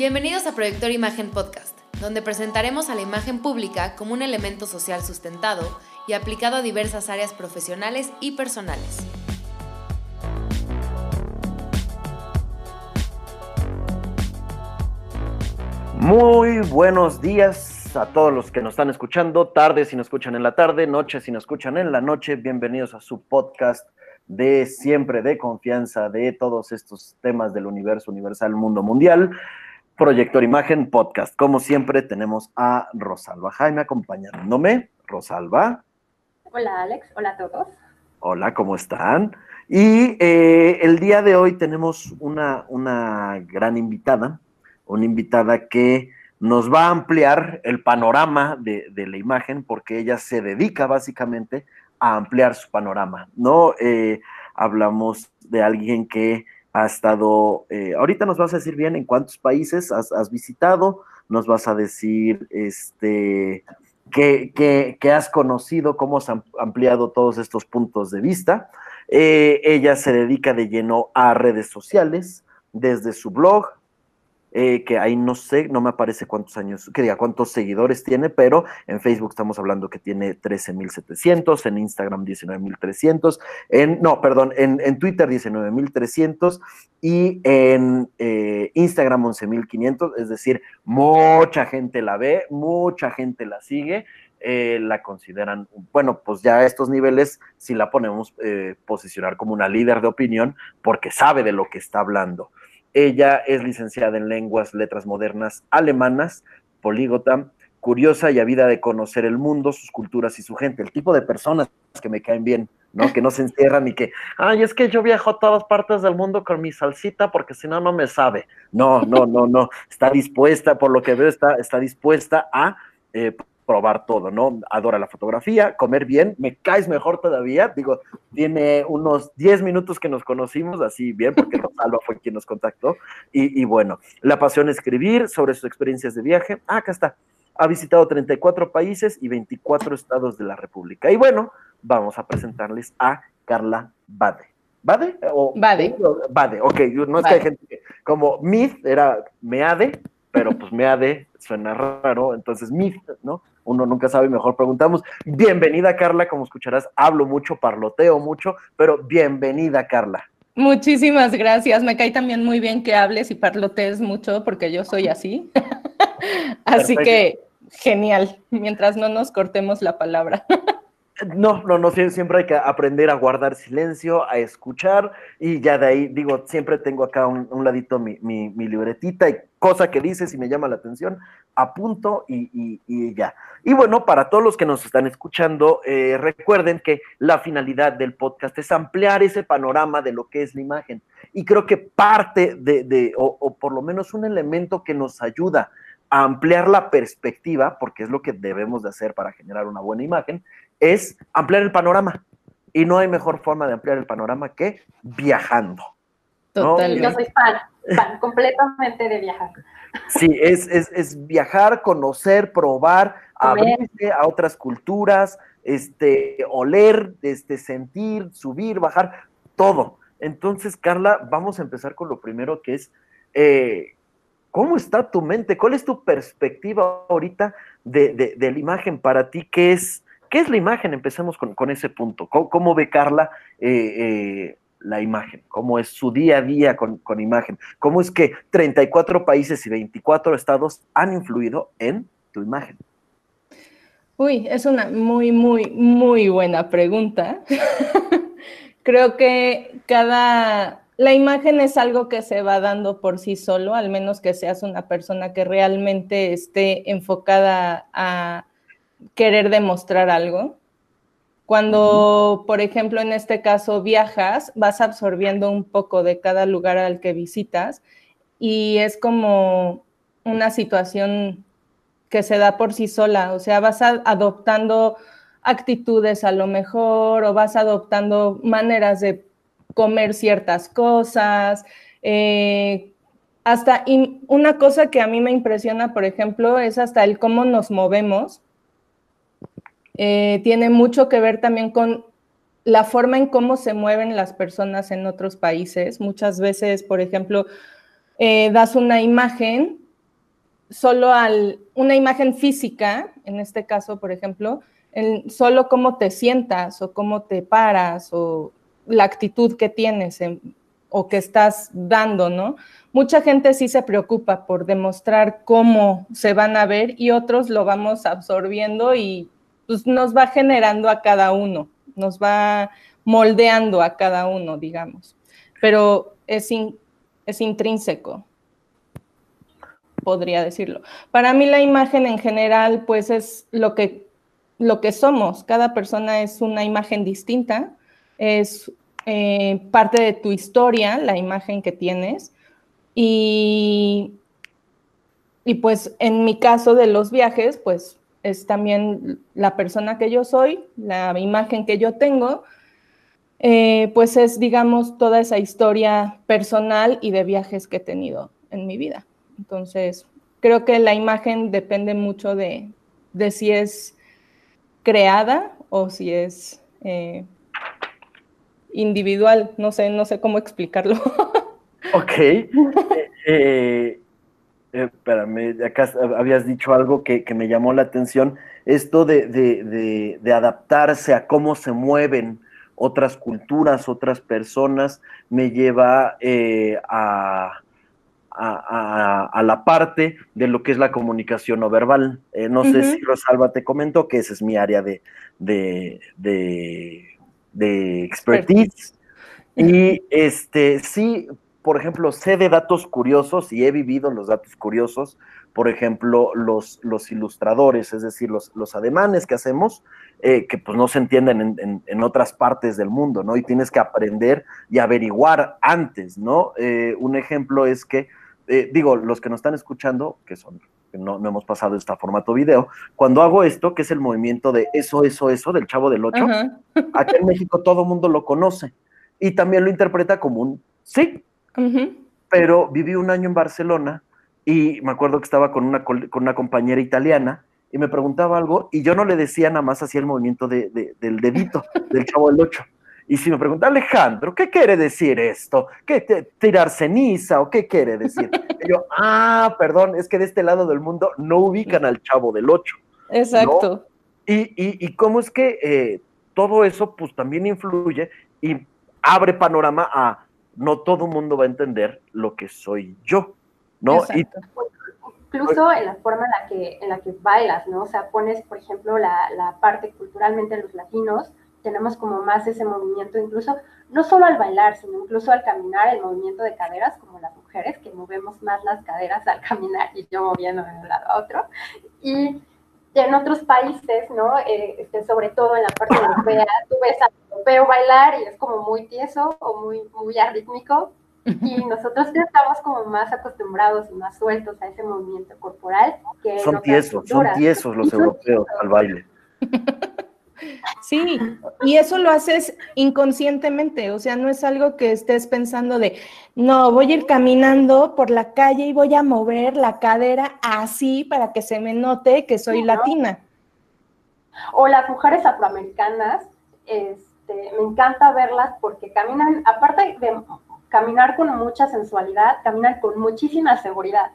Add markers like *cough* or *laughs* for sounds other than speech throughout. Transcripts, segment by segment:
Bienvenidos a Proyector Imagen Podcast, donde presentaremos a la imagen pública como un elemento social sustentado y aplicado a diversas áreas profesionales y personales. Muy buenos días a todos los que nos están escuchando, tarde si nos escuchan en la tarde, noche si nos escuchan en la noche. Bienvenidos a su podcast de siempre, de confianza, de todos estos temas del universo universal, mundo mundial. Proyector Imagen Podcast. Como siempre, tenemos a Rosalba Jaime acompañándome. Rosalba. Hola, Alex. Hola a todos. Hola, ¿cómo están? Y eh, el día de hoy tenemos una, una gran invitada, una invitada que nos va a ampliar el panorama de, de, la imagen porque ella se dedica básicamente a ampliar su panorama, ¿no? Eh, hablamos de alguien que ha estado, eh, ahorita nos vas a decir bien en cuántos países has, visitado, nos vas a decir este, qué, has conocido, cómo has ampliado todos estos puntos de vista. Eh, ella se dedica de lleno a redes sociales, desde su blog, eh, que ahí no sé, no me aparece cuántos años, que cuántos seguidores tiene, pero en Facebook estamos hablando que tiene 13.700, en Instagram 19.300, en, no, perdón, en, en Twitter 19.300 y en eh, Instagram 11.500, es decir, mucha gente la ve, mucha gente la sigue. Eh, la consideran, bueno, pues ya a estos niveles si la ponemos eh, posicionar como una líder de opinión porque sabe de lo que está hablando. Ella es licenciada en lenguas, letras modernas alemanas, polígota, curiosa y avida de conocer el mundo, sus culturas y su gente, el tipo de personas que me caen bien, ¿no? Que no se encierran y que, ay, es que yo viajo a todas partes del mundo con mi salsita porque si no, no me sabe. No, no, no, no. Está dispuesta, por lo que veo, está, está dispuesta a eh, probar todo, ¿no? Adora la fotografía, comer bien, me caes mejor todavía, digo, tiene unos 10 minutos que nos conocimos, así bien, porque *laughs* Rosalba fue quien nos contactó, y, y bueno, la pasión escribir sobre sus experiencias de viaje, ah, acá está, ha visitado 34 países y 24 estados de la República. Y bueno, vamos a presentarles a Carla Bade. ¿Bade? O, Bade. Bade, ok, no es que hay gente que, como Myth era Meade, pero pues Meade suena raro, entonces Myth, ¿no? Uno nunca sabe, mejor preguntamos. Bienvenida, Carla, como escucharás, hablo mucho, parloteo mucho, pero bienvenida, Carla. Muchísimas gracias. Me cae también muy bien que hables y parlotees mucho porque yo soy así. *laughs* así que genial, mientras no nos cortemos la palabra. *laughs* No, no, no, siempre hay que aprender a guardar silencio, a escuchar y ya de ahí, digo, siempre tengo acá un, ladito mi, mi, libretita y cosa que dices y me llama la atención, apunto y, y, y ya. Y bueno, para todos los que nos están escuchando, eh, recuerden que la finalidad del podcast es ampliar ese panorama de lo que es la imagen. Y creo que parte de, de o, o por lo menos un elemento que nos ayuda a ampliar la perspectiva, porque es lo que debemos de hacer para generar una buena imagen, es ampliar el panorama. Y no hay mejor forma de ampliar el panorama que viajando. Totalmente. Yo soy fan, fan completamente de viajar. Sí, es, es, es viajar, conocer, probar, abrirse a otras culturas, este, oler, este, sentir, subir, bajar, todo. Entonces, Carla, vamos a empezar con lo primero que es, eh, ¿cómo está tu mente? ¿Cuál es tu perspectiva ahorita de, de, de la imagen para ti? ¿Qué es, ¿Qué es la imagen? Empecemos con, ese punto. ¿Cómo, cómo ve Carla eh, eh, la imagen? ¿Cómo es su día a día con, con, imagen? ¿Cómo es que 34 países y 24 estados han influido en tu imagen? Uy, es una muy, muy, muy buena pregunta. *laughs* Creo que cada... La imagen es algo que se va dando por sí solo, al menos que seas una persona que realmente esté enfocada a querer demostrar algo. Cuando, por ejemplo, en este caso viajas, vas absorbiendo un poco de cada lugar al que visitas y es como una situación que se da por sí sola, o sea, vas adoptando actitudes a lo mejor o vas adoptando maneras de comer ciertas cosas. Eh, hasta una cosa que a mí me impresiona, por ejemplo, es hasta el cómo nos movemos eh, tiene mucho que ver también con la forma en cómo se mueven las personas en otros países. Muchas veces, por ejemplo, eh, das una imagen solo al, una imagen física, en este caso, por ejemplo, solo cómo te sientas o cómo te paras o la actitud que tienes o que estás dando, ¿no? Mucha gente sí se preocupa por demostrar cómo se van a ver y otros lo vamos absorbiendo y pues, nos va generando a cada uno, nos va moldeando a cada uno, digamos. Pero es, es intrínseco, podría decirlo. Para mí la imagen en general, pues es lo que, lo que somos. Cada persona es una imagen distinta, es eh, parte de tu historia, la imagen que tienes. Y, y pues en mi caso de los viajes, pues es también la persona que yo soy, la imagen que yo tengo, eh, pues es, digamos, toda esa historia personal y de viajes que he tenido en mi vida. Entonces, creo que la imagen depende mucho de, si es creada o si es eh, individual. No sé, no sé cómo explicarlo. *laughs* Ok. Eh, espérame, acá habías dicho algo que, me llamó la atención, esto de, adaptarse a cómo se mueven otras culturas, otras personas, me lleva eh, a, a, la parte de lo que es la comunicación no verbal. Eh, no sé si Rosalba te comentó que esa es mi área de, de, de, expertise. Y este, sí, por ejemplo, sé de datos curiosos y he vivido los datos curiosos, por ejemplo, los, los ilustradores, es decir, los, los ademanes que hacemos, eh, que pues no se entienden en, otras partes del mundo, ¿no? Y tienes que aprender y averiguar antes, ¿no? Eh, un ejemplo es que, eh, digo, los que nos están escuchando, que son, no, no hemos pasado este formato video, cuando hago esto, que es el movimiento de eso, eso, eso, del chavo del 8, aquí en México todo mundo lo conoce y también lo interpreta como un sí, pero viví un año en Barcelona y me acuerdo que estaba con una, con una compañera italiana y me preguntaba algo y yo no le decía nada más hacía el movimiento del dedito *laughs* del chavo del 8. Y si me pregunta, Alejandro, ¿qué quiere decir esto? ¿Qué tirar ceniza o qué quiere decir? Y yo, ah, perdón, es que de este lado del mundo no ubican al chavo del 8. Exacto. Y, y, cómo es que eh, todo eso pues también influye y abre panorama a no todo el mundo va a entender lo que soy yo, ¿no? Incluso en la forma en la, que, en la que bailas, ¿no? O sea, pones, por ejemplo, la, la parte culturalmente los latinos, tenemos como más ese movimiento, incluso no solo al bailar, sino incluso al caminar, el movimiento de caderas, como las mujeres, que movemos más las caderas al *laughs* caminar y yo moviéndome de un lado a otro. Y en otros países, ¿no? Eh, este, sobre todo en la parte europea, tú ves al europeo bailar y es como muy tieso o muy, muy arrítmico, y nosotros estamos como más acostumbrados y más sueltos a ese movimiento corporal que son tiesos, son tiesos los europeos al baile. *laughs* Sí, y eso lo haces inconscientemente, o sea, no es algo que estés pensando de, no, voy a ir caminando por la calle y voy a mover la cadera así para que se me note que soy latina. O las mujeres afroamericanas, este, me encanta verlas porque caminan, aparte de caminar con mucha sensualidad, caminan con muchísima seguridad.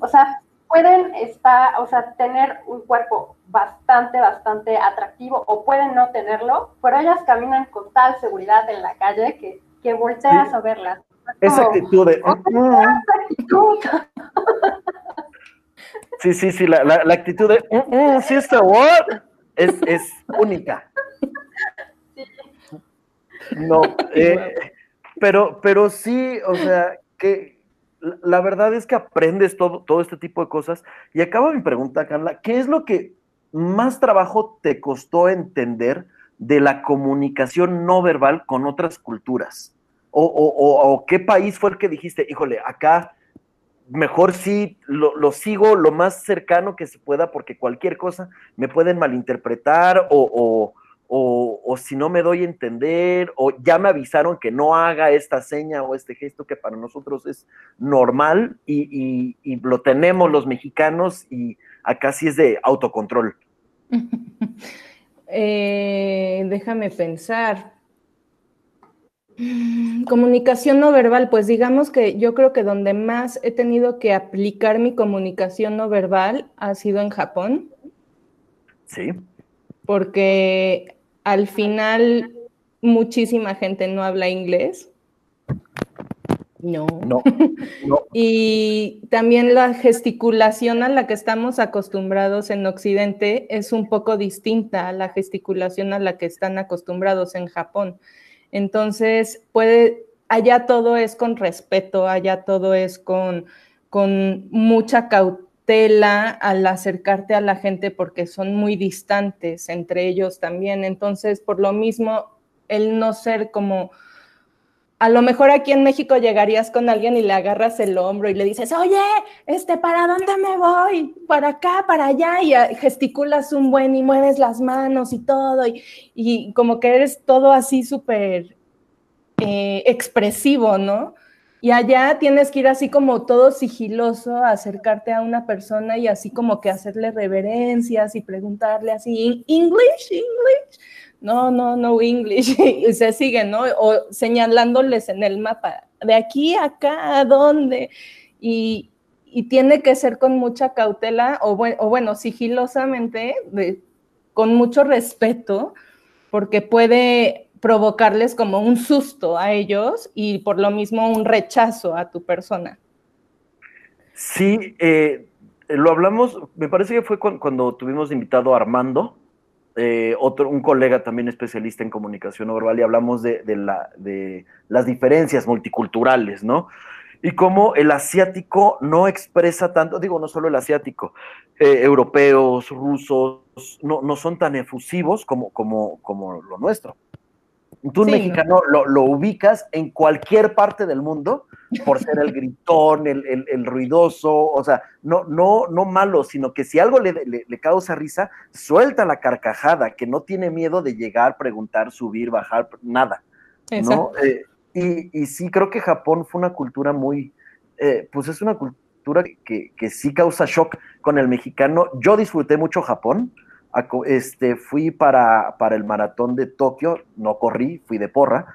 O sea, pueden estar, o sea, tener un cuerpo bastante, bastante atractivo o pueden no tenerlo, pero ellas caminan con tal seguridad en la calle que, que volteas a verlas. Esa actitud de... esa actitud. Sí, sí, sí, la, la, actitud de... Mm, sister, what? Es, es única. No, eh, pero, pero sí, o sea, que la verdad es que aprendes todo, todo este tipo de cosas. Y acaba mi pregunta, Carla, ¿qué es lo que más trabajo te costó entender de la comunicación no verbal con otras culturas? ¿O, qué país fue el que dijiste, híjole, acá mejor sí lo, lo, sigo lo más cercano que se pueda porque cualquier cosa me pueden malinterpretar o, o, si no me doy a entender, o ya me avisaron que no haga esta seña o este gesto que para nosotros es normal y, lo tenemos los mexicanos y acá sí es de autocontrol. *laughs* Eh, déjame pensar. Mm, comunicación no verbal, pues digamos que yo creo que donde más he tenido que aplicar mi comunicación no verbal ha sido en Japón. Sí. Porque al final muchísima gente no habla inglés. No. No. *laughs* y también la gesticulación a la que estamos acostumbrados en Occidente es un poco distinta a la gesticulación a la que están acostumbrados en Japón. Entonces, puede, allá todo es con respeto, allá todo es con, con mucha cautela al acercarte a la gente porque son muy distantes entre ellos también. Entonces, por lo mismo, el no ser como a lo mejor aquí en México llegarías con alguien y le agarras el hombro y le dices, oye, este, ¿para dónde me voy? Para acá, para allá, y gesticulas un buen y mueves las manos y todo, y, como que eres todo así súper eh, expresivo, ¿no? Y allá tienes que ir así como todo sigiloso, acercarte a una persona y así como que hacerle reverencias y preguntarle así, English, English no, no, no English, *laughs* y se siguen, ¿no? O señalándoles en el mapa, de aquí a acá, ¿a dónde? Y, tiene que ser con mucha cautela, o, bueno, sigilosamente, con mucho respeto, porque puede provocarles como un susto a ellos y por lo mismo un rechazo a tu persona. Sí, eh, lo hablamos, me parece que fue cuando tuvimos invitado a Armando, eh, otro, un colega también especialista en comunicación verbal y hablamos de, la, de las diferencias multiculturales, ¿no? Y cómo el asiático no expresa tanto, digo, no solo el asiático, eh, europeos, rusos, no, no, son tan efusivos como, como, como lo nuestro. Tú, un mexicano, lo, ubicas en cualquier parte del mundo por ser el gritón, el, ruidoso, o sea, no, no, no malo, sino que si algo le, causa risa, suelta la carcajada, que no tiene miedo de llegar, preguntar, subir, bajar, nada. ¿no? Eh, y, sí, creo que Japón fue una cultura muy, eh, pues es una cultura que, que sí causa shock con el mexicano. Yo disfruté mucho Japón este, fui para, para el maratón de Tokio, no corrí, fui de porra,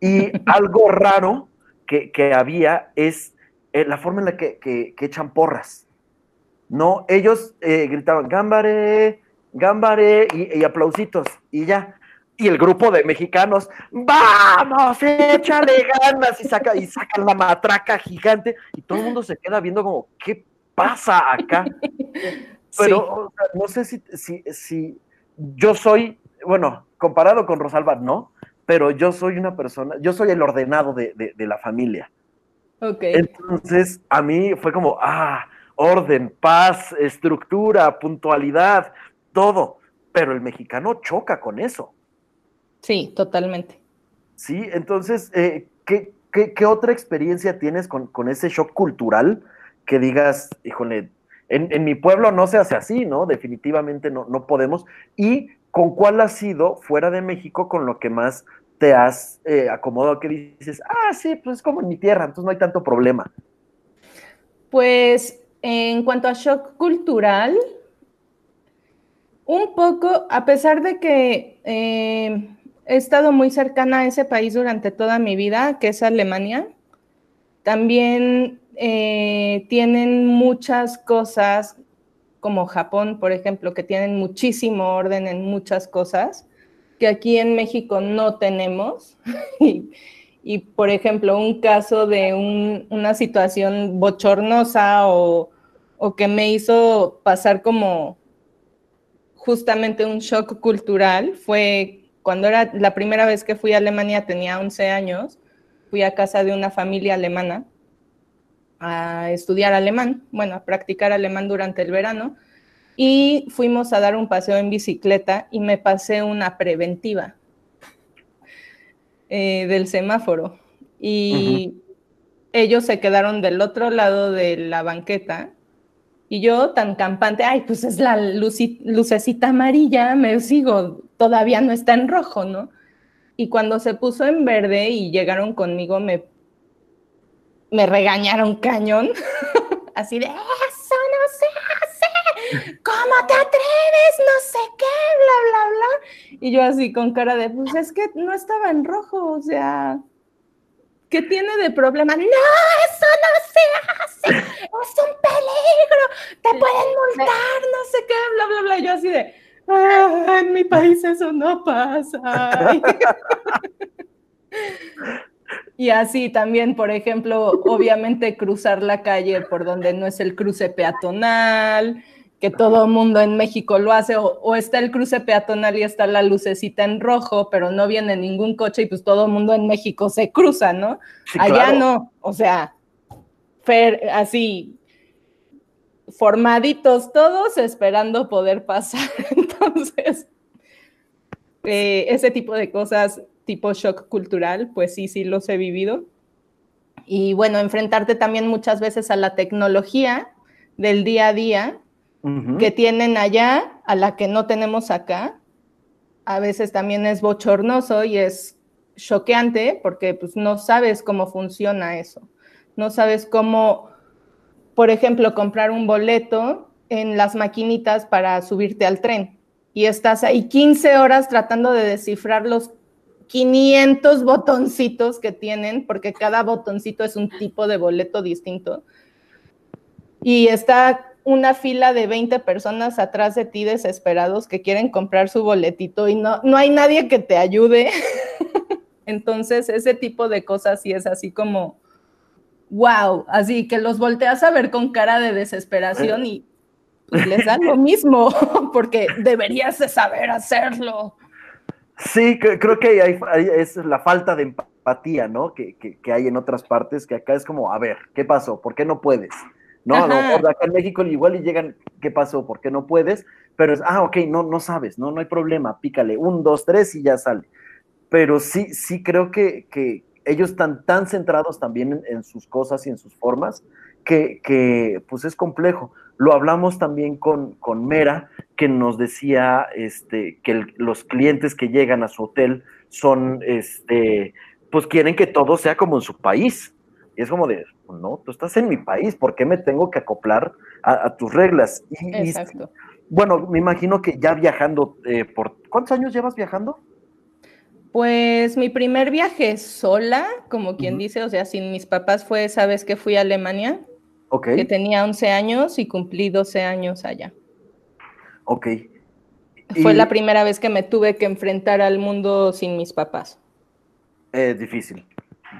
y *laughs* algo raro que, había es eh, la forma en la que, echan porras. No, ellos eh, gritaban, gámbare, gámbare, y, aplausitos, y ya. Y el grupo de mexicanos, vamos, échale ganas, y, saca, y sacan la matraca gigante, y todo el mundo se queda viendo como, ¿qué pasa acá? *laughs* Pero no sé si, si, si, yo soy, bueno, comparado con Rosalba, no, pero yo soy una persona, yo soy el ordenado de, la familia. Ok. Entonces, a mí fue como, ah, orden, paz, estructura, puntualidad, todo. Pero el mexicano choca con eso. Sí, totalmente. Sí, entonces, eh, ¿qué, otra experiencia tienes con, con, ese shock cultural que digas, híjole, en, mi pueblo no se hace así, ¿no? Definitivamente no, no podemos. ¿Y con cuál ha sido, fuera de México, con lo que más te has eh, acomodado, que dices, ah, sí, pues es como en mi tierra, entonces no hay tanto problema? Pues en cuanto a shock cultural, un poco, a pesar de que eh, he estado muy cercana a ese país durante toda mi vida, que es Alemania, también eh, tienen muchas cosas, como Japón, por ejemplo, que tienen muchísimo orden en muchas cosas, que aquí en México no tenemos. *laughs* y, por ejemplo, un caso de una situación bochornosa o, o que me hizo pasar como justamente un shock cultural fue cuando era la primera vez que fui a Alemania, tenía 11 años, fui a casa de una familia alemana a estudiar alemán, bueno, a practicar alemán durante el verano, y fuimos a dar un paseo en bicicleta y me pasé una preventiva eh, del semáforo. Y ellos se quedaron del otro lado de la banqueta y yo tan campante, ay, pues es la lucecita amarilla, me sigo, todavía no está en rojo, ¿no? Y cuando se puso en verde y llegaron conmigo, me me regañaron cañón, *laughs* así de, eso no se hace, ¿cómo te atreves? No sé qué, bla, bla, bla. Y yo así con cara de, pues es que no estaba en rojo, o sea, ¿Qué tiene de problema? No, eso no se hace. Es un peligro. Te pueden multar, no sé qué, bla, bla, bla. Yo así de, ah, en mi país eso no pasa. *laughs* *laughs* Y así también, por ejemplo, obviamente cruzar la calle por donde no es el cruce peatonal, que todo el mundo en México lo hace, o, está el cruce peatonal y está la lucecita en rojo, pero no viene ningún coche y pues todo el mundo en México se cruza, ¿no? Allá no, o sea, así, formaditos todos esperando poder pasar. *laughs* Entonces, eh, ese tipo de cosas tipo shock cultural, pues sí, sí los he vivido. Y bueno, enfrentarte también muchas veces a la tecnología del día a día, que tienen allá a la que no tenemos acá. A veces también es bochornoso y es choqueante porque pues no sabes cómo funciona eso. No sabes cómo, por ejemplo, comprar un boleto en las maquinitas para subirte al tren y estás ahí 15 horas tratando de descifrar los 500 botoncitos que tienen, porque cada botoncito es un tipo de boleto distinto. Y está una fila de 20 personas atrás de ti desesperados que quieren comprar su boletito y no, no hay nadie que te ayude. *laughs* Entonces, ese tipo de cosas sí es así como, wow, así que los volteas a ver con cara de desesperación y les da lo mismo, *laughs* porque deberías de saber hacerlo. Sí, creo que hay, es la falta de empatía, ¿no? Que, que, hay en otras partes, que acá es como, a ver, ¿qué pasó? ¿Por qué no puedes? No, no, acá en México igual y llegan, ¿qué pasó? ¿Por qué no puedes? Pero es, ah, ok, no, no sabes, no, no hay problema, pícale, un, dos, tres y ya sale. Pero sí, sí creo que, que ellos están tan centrados también en, sus cosas y en sus formas que, que, pues es complejo. Lo hablamos también con, con Mera, que nos decía este, que los clientes que llegan a su hotel son, este, pues quieren que todo sea como en su país. Y es como de, no, tú estás en mi país, ¿por qué me tengo que acoplar a, tus reglas? Exacto. bueno, me imagino que ya viajando, eh, por ¿cuántos años llevas viajando? Pues mi primer viaje sola, como quien dice, o sea, sin mis papás fue esa vez que fui a Alemania, okay. que tenía 11 años y cumplí 12 años allá. Ok. Fue la primera vez que me tuve que enfrentar al mundo sin mis papás. Es difícil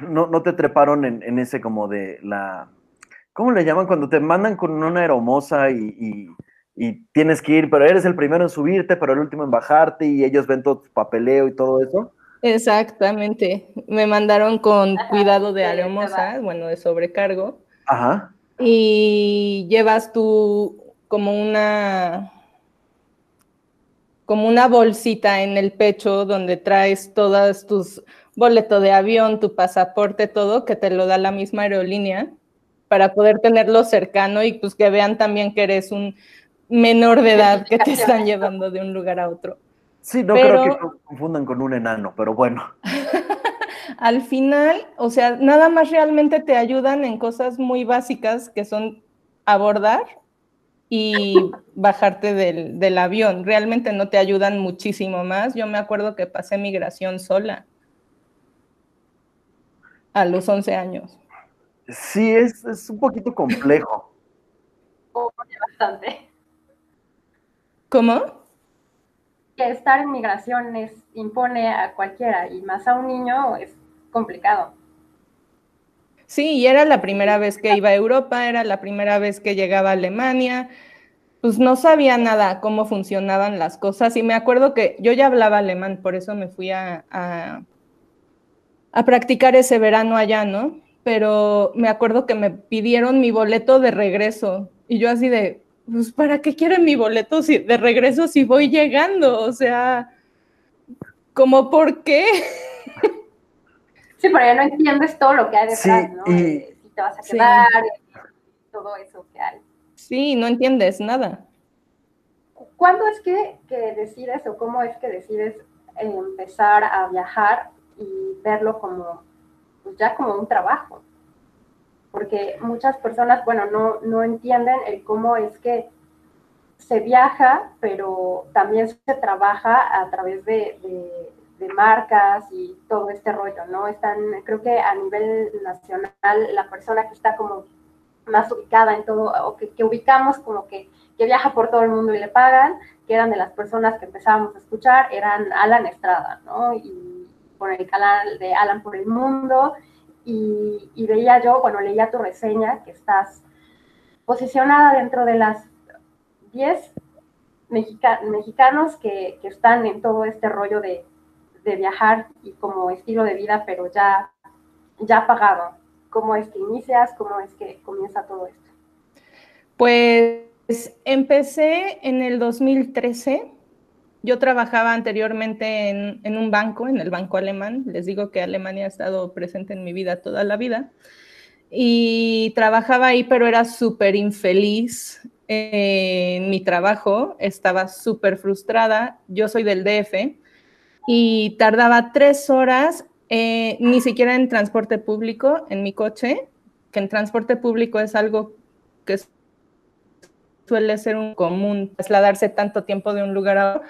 no, no te treparon en, ese como de la, ¿cómo le llaman? Cuando te mandan con una aeromoza y, tienes que ir, pero eres el primero en subirte, pero el último en bajarte y ellos ven todo tu papeleo y todo eso. Exactamente. Me mandaron con cuidado de aeromoza, bueno, de sobrecargo. Ajá. Y llevas tú como una como una bolsita en el pecho donde traes todas tus boleto de avión, tu pasaporte, todo, que te lo da la misma aerolínea para poder tenerlo cercano y pues que vean también que eres un menor de edad que te están *laughs* llevando de un lugar a otro. Sí, no creo que confundan con un enano, pero bueno. *laughs* al final, o sea, nada más realmente te ayudan en cosas muy básicas que son abordar y bajarte del, del avión. Realmente no te ayudan muchísimo más. Yo me acuerdo que pasé migración sola a los 11 años. Sí, es, es un poquito complejo. *laughs* bastante. ¿Cómo? Que estar en migraciones impone a cualquiera y más a un niño es complicado. Sí, y era la primera vez que iba a Europa, era la primera vez que llegaba a Alemania, pues no sabía nada cómo funcionaban las cosas y me acuerdo que yo ya hablaba alemán, por eso me fui a a practicar ese verano allá, ¿no? Pero me acuerdo que me pidieron mi boleto de regreso y yo así de, pues, ¿para qué quieren mi boleto de regreso si voy llegando? O sea, ¿cómo por qué? Sí, pero ya no entiendes todo lo que hay detrás, ¿no? si te vas a quedar, todo eso que hay. Sí, no entiendes nada. ¿Cuándo es que, que decides o cómo es que decides empezar a viajar y verlo como, pues ya como un trabajo. Porque muchas personas, bueno, no, no entienden el cómo es que se viaja, pero también se trabaja a través de, marcas y todo este rollo, ¿no? Están, creo que a nivel nacional, la persona que está como más ubicada en todo, o que, ubicamos como que, que, viaja por todo el mundo y le pagan, que eran de las personas que empezábamos a escuchar, eran Alan Estrada, ¿no? Y con el canal de Alan por el Mundo, y, veía yo, bueno, leía tu reseña, que estás posicionada dentro de las 10 mexicanos que, que, están en todo este rollo de, de, viajar y como estilo de vida, pero ya, ya pagado. ¿Cómo es que inicias? ¿Cómo es que comienza todo esto? Pues empecé en el 2013. Yo trabajaba anteriormente en, en, un banco, en el banco alemán. Les digo que Alemania ha estado presente en mi vida toda la vida. Y trabajaba ahí, pero era súper infeliz en mi trabajo, estaba súper frustrada, yo soy del DF y tardaba tres horas, eh, ni siquiera en transporte público, en mi coche, que en transporte público es algo que suele ser un común, trasladarse tanto tiempo de un lugar a otro,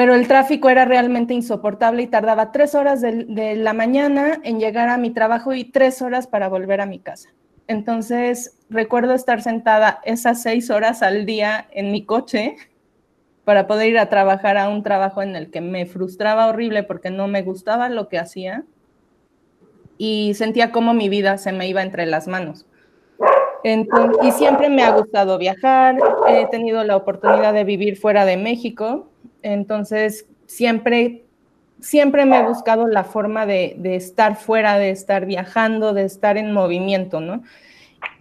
pero el tráfico era realmente insoportable y tardaba tres horas de, la mañana en llegar a mi trabajo y tres horas para volver a mi casa. Entonces, recuerdo estar sentada esas seis horas al día en mi coche para poder ir a trabajar a un trabajo en el que me frustraba horrible porque no me gustaba lo que hacía y sentía como mi vida se me iba entre las manos. y siempre me ha gustado viajar, he tenido la oportunidad de vivir fuera de México, entonces siempre, siempre me he buscado la forma de, estar fuera, de estar viajando, de estar en movimiento, ¿no?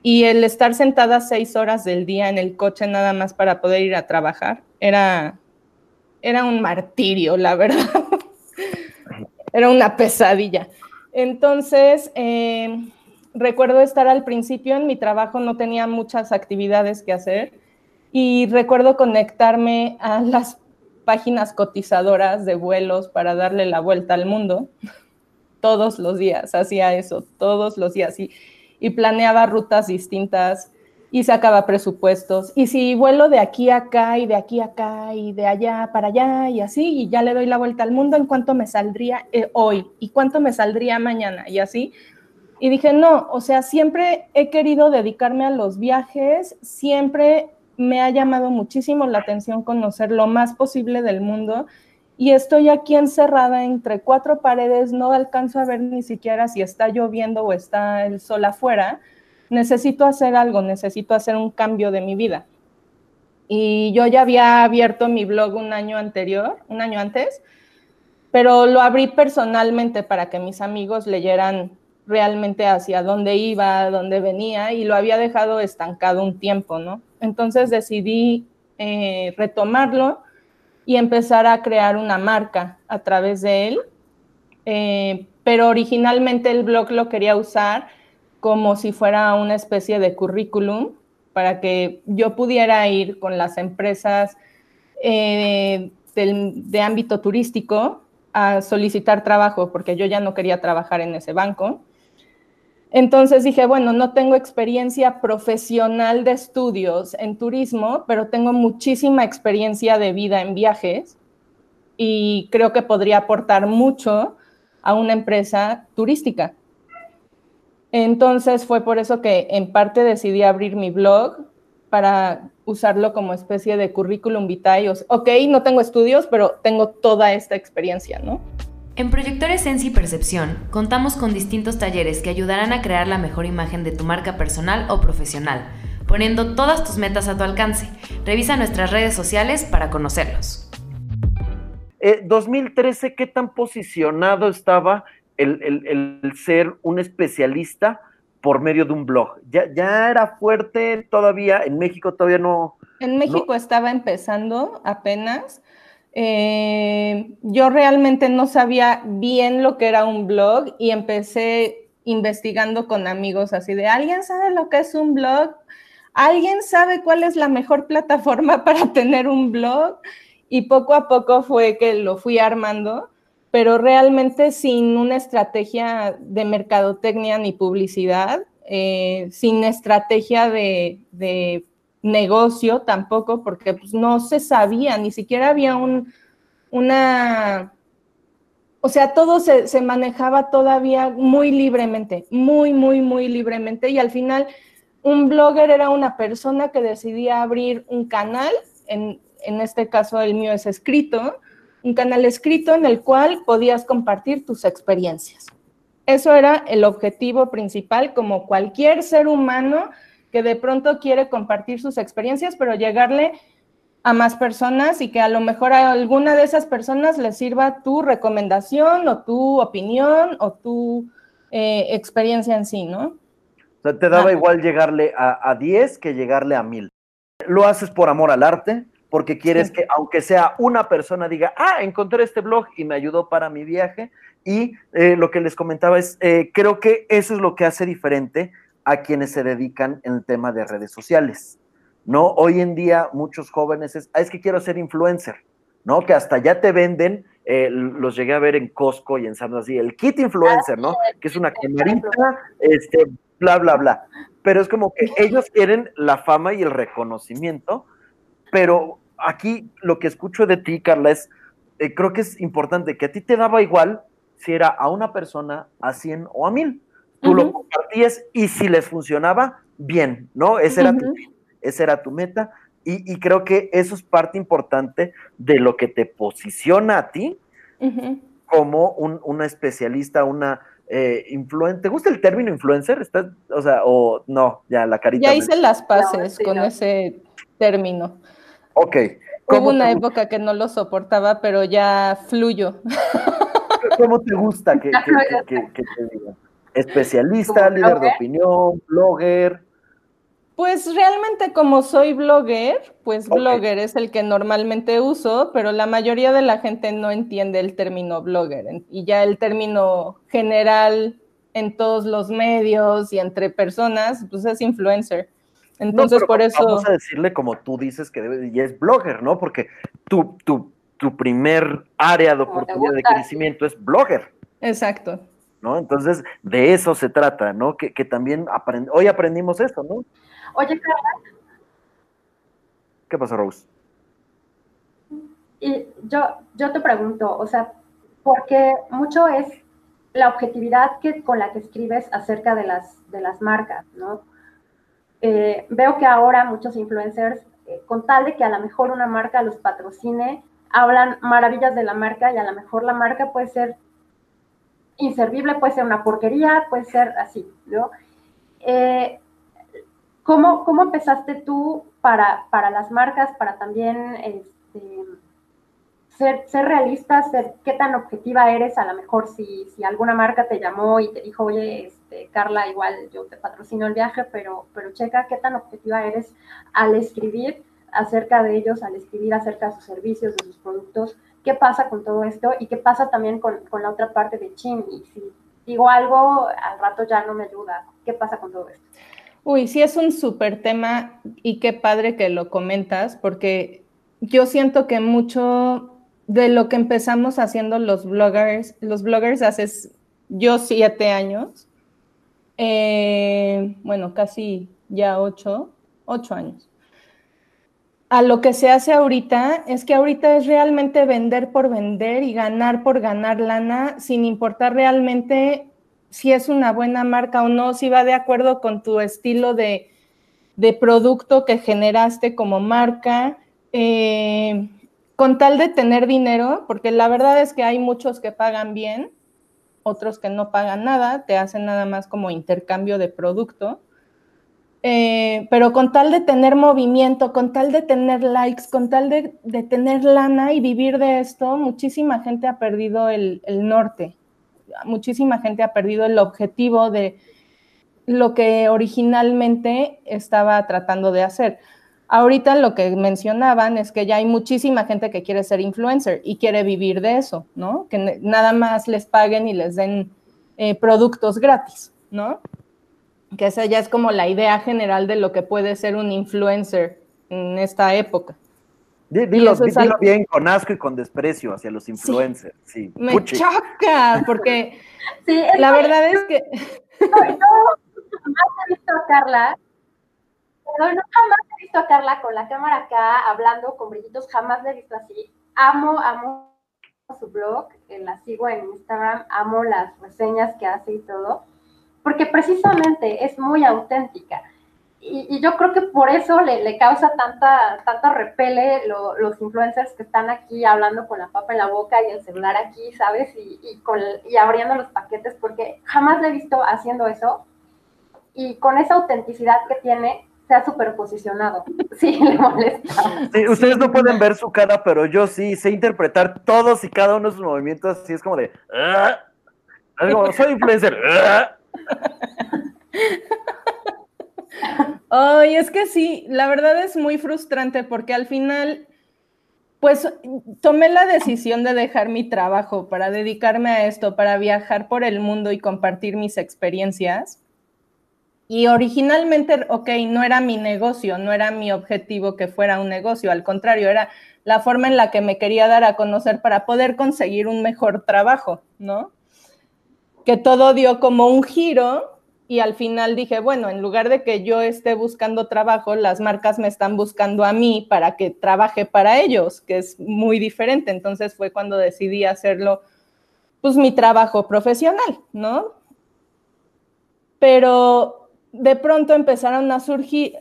Y el estar sentada seis horas del día en el coche nada más para poder ir a trabajar era, era un martirio, la verdad. *laughs* era una pesadilla. Entonces, eh, recuerdo estar al principio en mi trabajo, no tenía muchas actividades que hacer y recuerdo conectarme a las páginas cotizadoras de vuelos para darle la vuelta al mundo. *laughs* Todos los días hacía eso, todos los días. Y, planeaba rutas distintas y sacaba presupuestos. Y si vuelo de aquí a acá y de aquí a acá y de allá para allá y así, y ya le doy la vuelta al mundo, ¿en cuánto me saldría eh, hoy? ¿Y cuánto me saldría mañana? Y así. Y dije, no, o sea, siempre he querido dedicarme a los viajes, siempre me ha llamado muchísimo la atención conocer lo más posible del mundo y estoy aquí encerrada entre cuatro paredes, no alcanzo a ver ni siquiera si está lloviendo o está el sol afuera, necesito hacer algo, necesito hacer un cambio de mi vida. Y yo ya había abierto mi blog un año anterior, un año antes, pero lo abrí personalmente para que mis amigos leyeran realmente hacia dónde iba, dónde venía, y lo había dejado estancado un tiempo, ¿no? Entonces decidí eh, retomarlo y empezar a crear una marca a través de él. Eh, pero originalmente el blog lo quería usar como si fuera una especie de currículum para que yo pudiera ir con las empresas eh, de ámbito turístico a solicitar trabajo, porque yo ya no quería trabajar en ese banco. Entonces dije, bueno, no tengo experiencia profesional de estudios en turismo, pero tengo muchísima experiencia de vida en viajes y creo que podría aportar mucho a una empresa turística. Entonces fue por eso que en parte decidí abrir mi blog para usarlo como especie de currículum vitae. Ok, no tengo estudios, pero tengo toda esta experiencia, ¿no? En Proyectores Sensi Percepción contamos con distintos talleres que ayudarán a crear la mejor imagen de tu marca personal o profesional, poniendo todas tus metas a tu alcance. Revisa nuestras redes sociales para conocerlos. 2013, eh, ¿qué tan posicionado estaba el, ser un especialista por medio de un blog? ¿Ya, ya era fuerte todavía? ¿En México todavía no? En México estaba empezando apenas eh, yo realmente no sabía bien lo que era un blog y empecé investigando con amigos así de, ¿alguien sabe lo que es un blog? ¿Alguien sabe cuál es la mejor plataforma *laughs* para tener un blog? Y poco a poco fue que lo fui armando, pero realmente sin una estrategia de mercadotecnia ni publicidad, eh, sin estrategia de, de negocio tampoco, porque pues, no se sabía, ni siquiera había un, una, o sea, todo se, se, manejaba todavía muy libremente, muy, muy, muy libremente. Y al final, un blogger era una persona que decidía abrir un canal, en, en este caso el mío es escrito, un canal escrito en el cual podías compartir tus experiencias. Eso era el objetivo principal, como cualquier ser humano que de pronto quiere compartir sus experiencias, pero llegarle a más personas y que a lo mejor a alguna de esas personas les sirva tu recomendación o tu opinión o tu eh, experiencia en sí, ¿no? O sea, te daba igual llegarle a, a 10 que llegarle a 1000. Lo haces por amor al arte, porque quieres que, aunque sea una persona, diga, ah, encontré este blog y me ayudó para mi viaje. Y eh, lo que les comentaba es, eh, creo que eso es lo que hace diferente a quienes se dedican en el tema de redes sociales. ¿No? Hoy en día muchos jóvenes es, ah, es que quiero ser influencer, ¿no? Que hasta ya te venden, eh, los llegué a ver en Costco y en Samsung, así, el kit influencer, ¿no? Que es una camarita, este, bla, bla, bla. Pero es como que ellos quieren la fama y el reconocimiento, pero aquí lo que escucho de ti, Carla, es, eh, creo que es importante que a ti te daba igual si era a una persona, a 100 o a 1000. Tú lo compartías y si les funcionaba, bien, ¿no? Ese era, tu, esa era tu meta. Y, creo que eso es parte importante de lo que te posiciona a ti como un, una especialista, una eh, influente. ¿Te gusta el término influencer? ¿Estás, o sea, o no, ya la carita. Ya hice las paces con ese término. Ok. Hubo una época que no lo soportaba, pero ya fluyo. ¿Cómo te gusta que, te diga? ¿Especialista, líder de opinión, blogger? Pues realmente como soy blogger, pues blogger es el que normalmente uso, pero la mayoría de la gente no entiende el término blogger y ya el término general en todos los medios y entre personas, pues es influencer. Entonces, por eso. Vamos a decirle como tú dices que debe, y es blogger, ¿no? Porque tu, tu, tu primer área de oportunidad de crecimiento es blogger. Exacto. ¿No? Entonces, de eso se trata, ¿no? Que, también hoy aprendimos esto, ¿no? Oye, Carla. ¿Qué pasa, Rose? Y yo, yo te pregunto, o sea, porque mucho es la objetividad que, con la que escribes acerca de las, de las marcas, ¿no? Eh, veo que ahora muchos influencers, eh, con tal de que a lo mejor una marca los patrocine, hablan maravillas de la marca y a lo mejor la marca puede ser inservible, puede ser una porquería, puede ser así, ¿no? Eh, ¿cómo, ¿cómo, empezaste tú para, para, las marcas, para también este, ser, ser realista, ser, qué tan objetiva eres? A lo mejor si, si alguna marca te llamó y te dijo, oye, este, Carla, igual yo te patrocino el viaje, pero, pero checa qué tan objetiva eres al escribir acerca de ellos, al escribir acerca de sus servicios, de sus productos, qué pasa con todo esto y qué pasa también con, con la otra parte de Chin. Y si digo algo, al rato ya no me ayuda. ¿Qué pasa con todo esto? Uy, sí es un súper tema y qué padre que lo comentas, porque yo siento que mucho de lo que empezamos haciendo los bloggers, los bloggers hace yo siete años, eh, bueno, casi ya ocho, ocho años. A lo que se hace ahorita es que ahorita es realmente vender por vender y ganar por ganar lana sin importar realmente si es una buena marca o no, si va de acuerdo con tu estilo de, producto que generaste como marca, eh, con tal de tener dinero, porque la verdad es que hay muchos que pagan bien, otros que no pagan nada, te hacen nada más como intercambio de producto. Eh, pero con tal de tener movimiento, con tal de tener likes, con tal de, tener lana y vivir de esto, muchísima gente ha perdido el, norte, muchísima gente ha perdido el objetivo de lo que originalmente estaba tratando de hacer. Ahorita lo que mencionaban es que ya hay muchísima gente que quiere ser influencer y quiere vivir de eso, ¿no? Que nada más les paguen y les den eh, productos gratis, ¿no? Que esa ya es como la idea general de lo que puede ser un influencer en esta época. Dilo, bien, con asco y con desprecio hacia los influencers. Sí. Me choca, porque *laughs* la verdad es que... he visto a Carla no, jamás he visto a Carla con la cámara acá hablando con brillitos, jamás la he visto así. Amo, amo su blog, eh, la sigo en Instagram, amo las reseñas que hace y todo, porque precisamente es muy auténtica. Y, yo creo que por eso le, causa tanta, tanto repele los influencers que están aquí hablando con la papa en la boca y el celular aquí, ¿sabes? Y, con, y abriendo los paquetes, porque jamás le he visto haciendo eso. Y con esa autenticidad que tiene, se ha superposicionado. *laughs* Sí, le molesta. Sí, ustedes no pueden ver su cara, pero yo sí sé interpretar todos y cada uno de sus movimientos, así es como de... Ah". soy influencer. Ah". Ay, es que sí, la verdad es muy frustrante porque al final, pues tomé la decisión de dejar mi trabajo para dedicarme a esto, para viajar por el mundo y compartir mis experiencias. Y originalmente, ok, no era mi negocio, no era mi objetivo que fuera un negocio, al contrario, era la forma en la que me quería dar a conocer para poder conseguir un mejor trabajo, ¿no? Que todo dio como un giro y al final dije, bueno, en lugar de que yo esté buscando trabajo, las marcas me están buscando a mí para que trabaje para ellos, que es muy diferente. Entonces fue cuando decidí hacerlo, pues mi trabajo profesional, ¿no? Pero de pronto empezaron a surgir,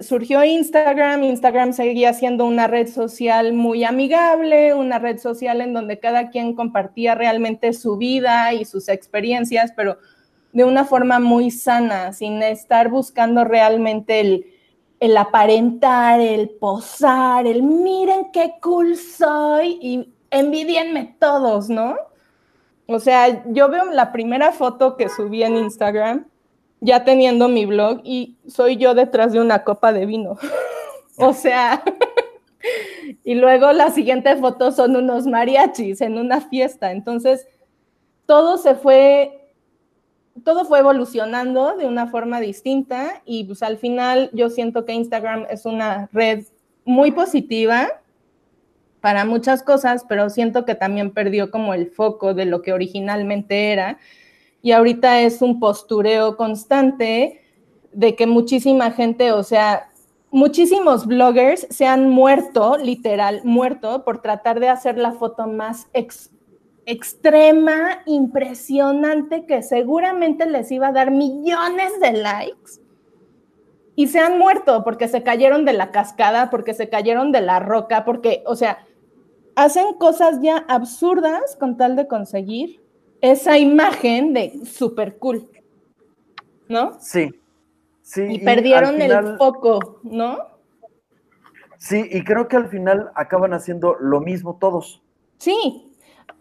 surgió Instagram, Instagram seguía siendo una red social muy amigable, una red social en donde cada quien compartía realmente su vida y sus experiencias, pero de una forma muy sana, sin estar buscando realmente el, aparentar, el posar, el miren qué cool soy y envidienme todos, ¿no? O sea, yo veo la primera foto que subí en Instagram, ya teniendo mi blog, y soy yo detrás de una copa de vino. *laughs* o sea, *laughs* y luego la siguiente foto son unos mariachis en una fiesta. Entonces, todo se fue todo fue evolucionando de una forma distinta y pues al final yo siento que Instagram es una red muy positiva para muchas cosas, pero siento que también perdió como el foco de lo que originalmente era y ahorita es un postureo constante de que muchísima gente, o sea, muchísimos bloggers se han muerto, literal, muerto por tratar de hacer la foto más ex extrema, impresionante, que seguramente les iba a dar millones de likes. Y se han muerto porque se cayeron de la cascada, porque se cayeron de la roca, porque, o sea, hacen cosas ya absurdas con tal de conseguir esa imagen de super cool. ¿No? Sí. Sí. Y, perdieron el foco, ¿no? Sí, y creo que al final acaban haciendo lo mismo todos. Sí,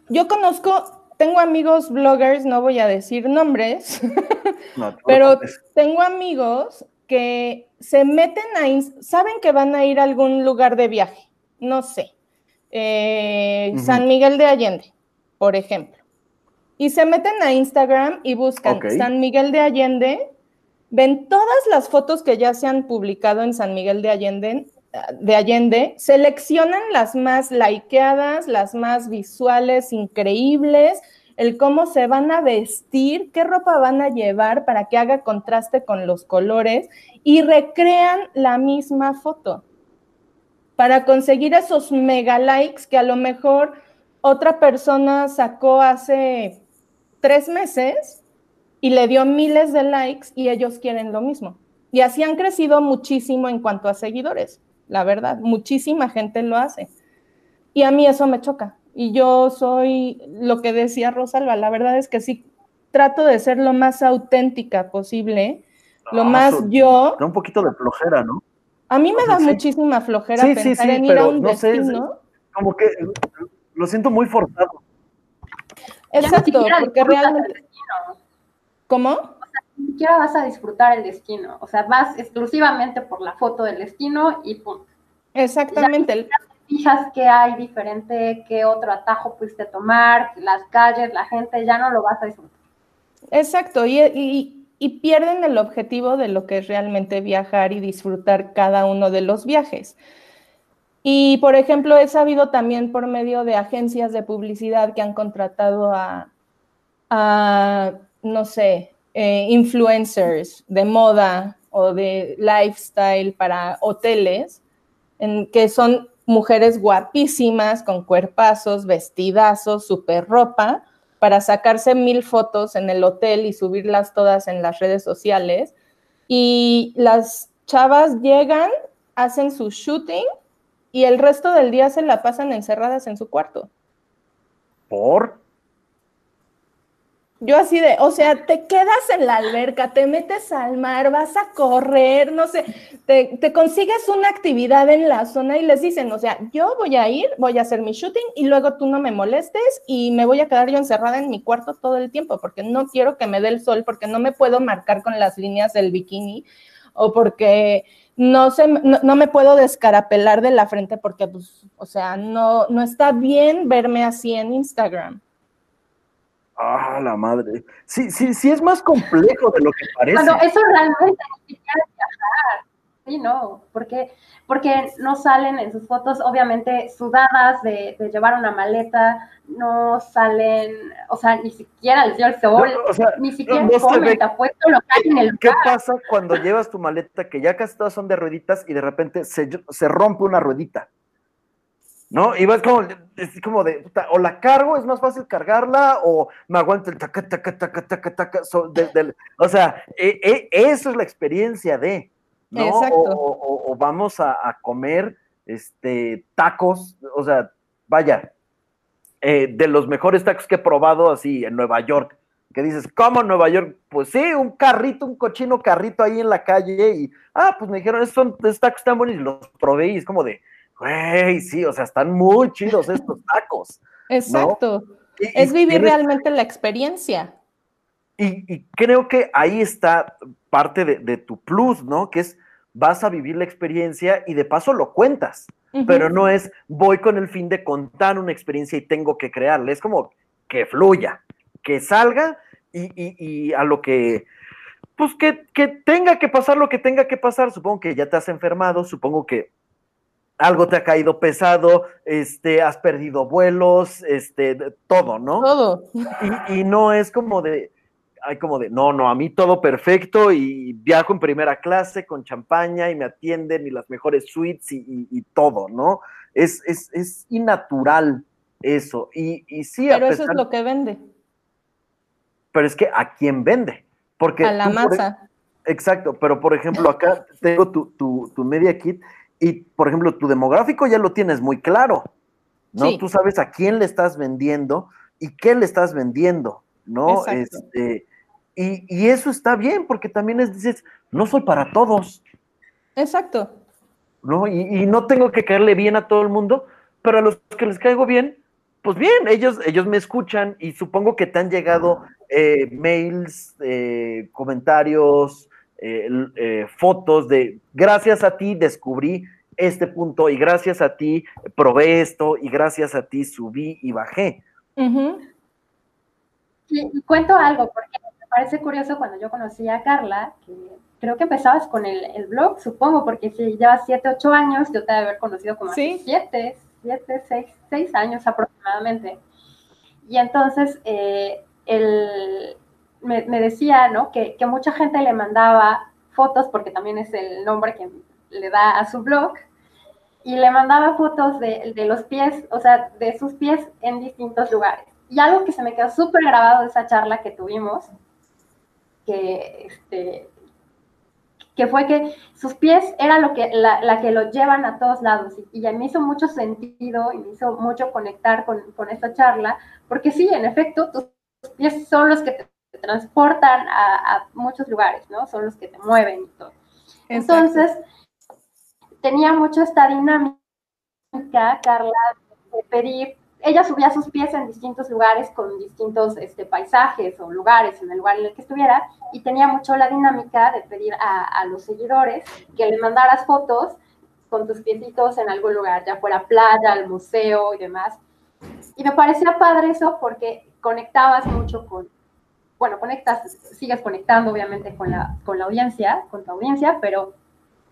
yo conozco, tengo amigos bloggers, no voy a decir nombres, *laughs* pero tengo amigos que se meten a, saben que van a ir a algún lugar de viaje, no sé, eh, San Miguel de Allende, por ejemplo, y se meten a Instagram y buscan San Miguel de Allende, ven todas las fotos que ya se han publicado en San Miguel de Allende de Allende, seleccionan las más likeadas, las más visuales, increíbles, el cómo se van a vestir, qué ropa van a llevar para que haga contraste con los colores y recrean la misma foto para conseguir esos mega likes que a lo mejor otra persona sacó hace tres meses y le dio miles de likes y ellos quieren lo mismo. Y así han crecido muchísimo en cuanto a seguidores la verdad. Muchísima gente lo hace. Y a mí eso me choca. Y yo soy lo que decía Rosalba, la verdad es que sí trato de ser lo más auténtica posible, lo ah, más yo. Da un poquito de flojera, ¿no? A mí me da muchísima flojera pensar en ir a un destino. como que lo siento muy forzado. Exacto, porque realmente. ¿Cómo? ni siquiera vas a disfrutar el destino, o sea, vas exclusivamente por la foto del destino y punto. Exactamente. Ya fijas que hay diferente, qué otro atajo pudiste tomar, las calles, la gente, ya no lo vas a disfrutar. Exacto, y, y pierden el objetivo de lo que es realmente viajar y disfrutar cada uno de los viajes. Y, por ejemplo, he sabido también por medio de agencias de publicidad que han contratado a, no sé, eh, influencers de moda o de lifestyle para hoteles, en, que son mujeres guapísimas, con cuerpazos, vestidazos, super ropa, para sacarse mil fotos en el hotel y subirlas todas en las redes sociales. Y las chavas llegan, hacen su shooting y el resto del día se la pasan encerradas en su cuarto. ¿Por? Yo así de, o sea, te quedas en la alberca, te metes al mar, vas a correr, no sé, te, te, consigues una actividad en la zona y les dicen, o sea, yo voy a ir, voy a hacer mi shooting y luego tú no me molestes y me voy a quedar yo encerrada en mi cuarto todo el tiempo porque no quiero que me dé el sol, porque no me puedo marcar con las líneas del bikini o porque no, se, no, me puedo descarapelar de la frente porque, pues, o sea, no, no está bien verme así en Instagram. Ah, la madre. Sí, sí, sí es más complejo de lo que parece. Bueno, eso realmente viajar. Sí, no, porque, porque no salen en sus fotos, obviamente, sudadas de, de, llevar una maleta, no salen, o sea, ni siquiera les dio el sol, o sea, ni siquiera no, comen, te apuesto lo hay en el ¿Qué pasa cuando llevas tu maleta que ya casi todas son de rueditas y de repente se, se rompe una ruedita? ¿no? Y vas como, es como de, o la cargo, es más fácil cargarla, o me aguanto el taca, taca, taca, taca, taca, o sea, e, e, eso es la experiencia de, ¿no? Exacto. O, vamos a, comer este, tacos, o sea, vaya, eh, de los mejores tacos que he probado así en Nueva York, que dices, ¿cómo Nueva York? Pues sí, un carrito, un cochino carrito ahí en la calle, y, ah, pues me dijeron, esos, son, esos tacos tan buenos, y los probé, y es como de, güey, sí, o sea, están muy chidos estos tacos. Exacto. es vivir realmente la experiencia. Y, creo que ahí está parte de, tu plus, ¿no? Que es, vas a vivir la experiencia y de paso lo cuentas, pero no es, voy con el fin de contar una experiencia y tengo que crearla, es como que fluya, que salga y, a lo que, pues que, que tenga que pasar lo que tenga que pasar, supongo que ya te has enfermado, supongo que algo te ha caído pesado, este, has perdido vuelos, este, todo, ¿no? Todo. Y, no es como de, hay como de, no, no, a mí todo perfecto y viajo en primera clase con champaña y me atienden y las mejores suites y, todo, ¿no? Es, es, es innatural eso. Y, y sí, Pero eso es lo que vende. Pero es que ¿a quién vende? Porque a la masa. Exacto, pero por ejemplo, acá tengo tu, tu, tu media kit y, por ejemplo, tu demográfico ya lo tienes muy claro, ¿no? Tú sabes a quién le estás vendiendo y qué le estás vendiendo, ¿no? Este, y, y, eso está bien, porque también es, dices, no soy para todos. Exacto. ¿No? Y, y, no tengo que caerle bien a todo el mundo, pero a los que les caigo bien, pues bien, ellos, ellos me escuchan y supongo que te han llegado eh, mails, eh, comentarios, eh, eh, fotos de, gracias a ti descubrí este punto y gracias a ti probé esto y gracias a ti subí y bajé. y cuento algo, porque parece curioso cuando yo conocí a Carla, que creo que empezabas con el, blog, supongo, porque si llevas 7, 8 años, yo te debe haber conocido como 7, 7, 6, años aproximadamente. Y entonces, eh, el, me, decía, ¿no? Que, mucha gente le mandaba fotos, porque también es el nombre que le da a su blog, y le mandaba fotos de, los pies, o sea, de sus pies en distintos lugares. Y algo que se me quedó súper grabado de esa charla que tuvimos, que, este, que fue que sus pies era lo que, la, que lo llevan a todos lados. Y, y me hizo mucho sentido y me hizo mucho conectar con, con esta charla, porque sí, en efecto, tus pies son los que te transportan a, muchos lugares, ¿no? Son los que te mueven y todo. Entonces, tenía mucho esta dinámica, Carla, de pedir, ella subía sus pies en distintos lugares con distintos este, paisajes o lugares en el lugar en el que estuviera y tenía mucho la dinámica de pedir a, los seguidores que le mandaras fotos con tus piecitos en algún lugar, ya fuera playa, al museo y demás. Y me parecía padre eso porque conectabas mucho con, bueno, conectas, sigues conectando obviamente con la, con la audiencia, con tu audiencia, pero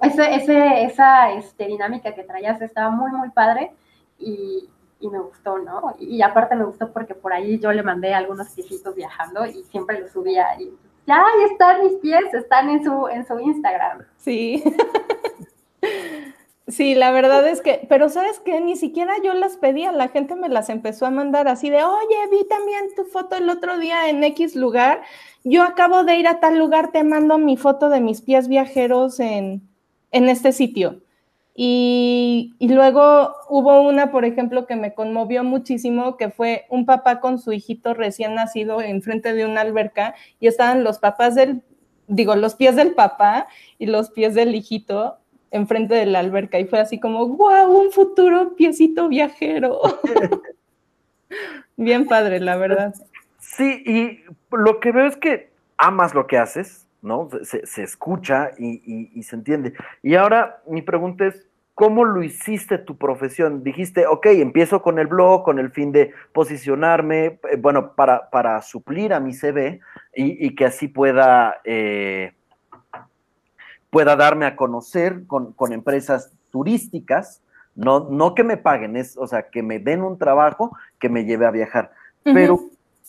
ese, ese, esa este, dinámica que traías estaba muy, muy padre y, y, me gustó, ¿no? Y, aparte me gustó porque por ahí yo le mandé algunos piecitos viajando y siempre los subía y ya están mis pies, están en su, en su Instagram. Sí. Sí, la verdad es que, pero sabes que ni siquiera yo las pedía, la gente me las empezó a mandar así de, oye, vi también tu foto el otro día en X lugar, yo acabo de ir a tal lugar, te mando mi foto de mis pies viajeros en, en este sitio. Y, y, luego hubo una, por ejemplo, que me conmovió muchísimo, que fue un papá con su hijito recién nacido enfrente de una alberca y estaban los papás del, digo, los pies del papá y los pies del hijito enfrente de la alberca y fue así como, wow, un futuro piecito viajero. *laughs* Bien padre, la verdad. Sí, y lo que veo es que amas lo que haces, ¿no? Se, escucha y, se entiende. Y ahora mi pregunta es, ¿cómo lo hiciste tu profesión? Dijiste, ok, empiezo con el blog, con el fin de posicionarme, eh, bueno, para, para suplir a mi CV y, que así pueda... Eh, pueda darme a conocer con, empresas turísticas, no, no que me paguen, es, o sea, que me den un trabajo que me lleve a viajar. Pero,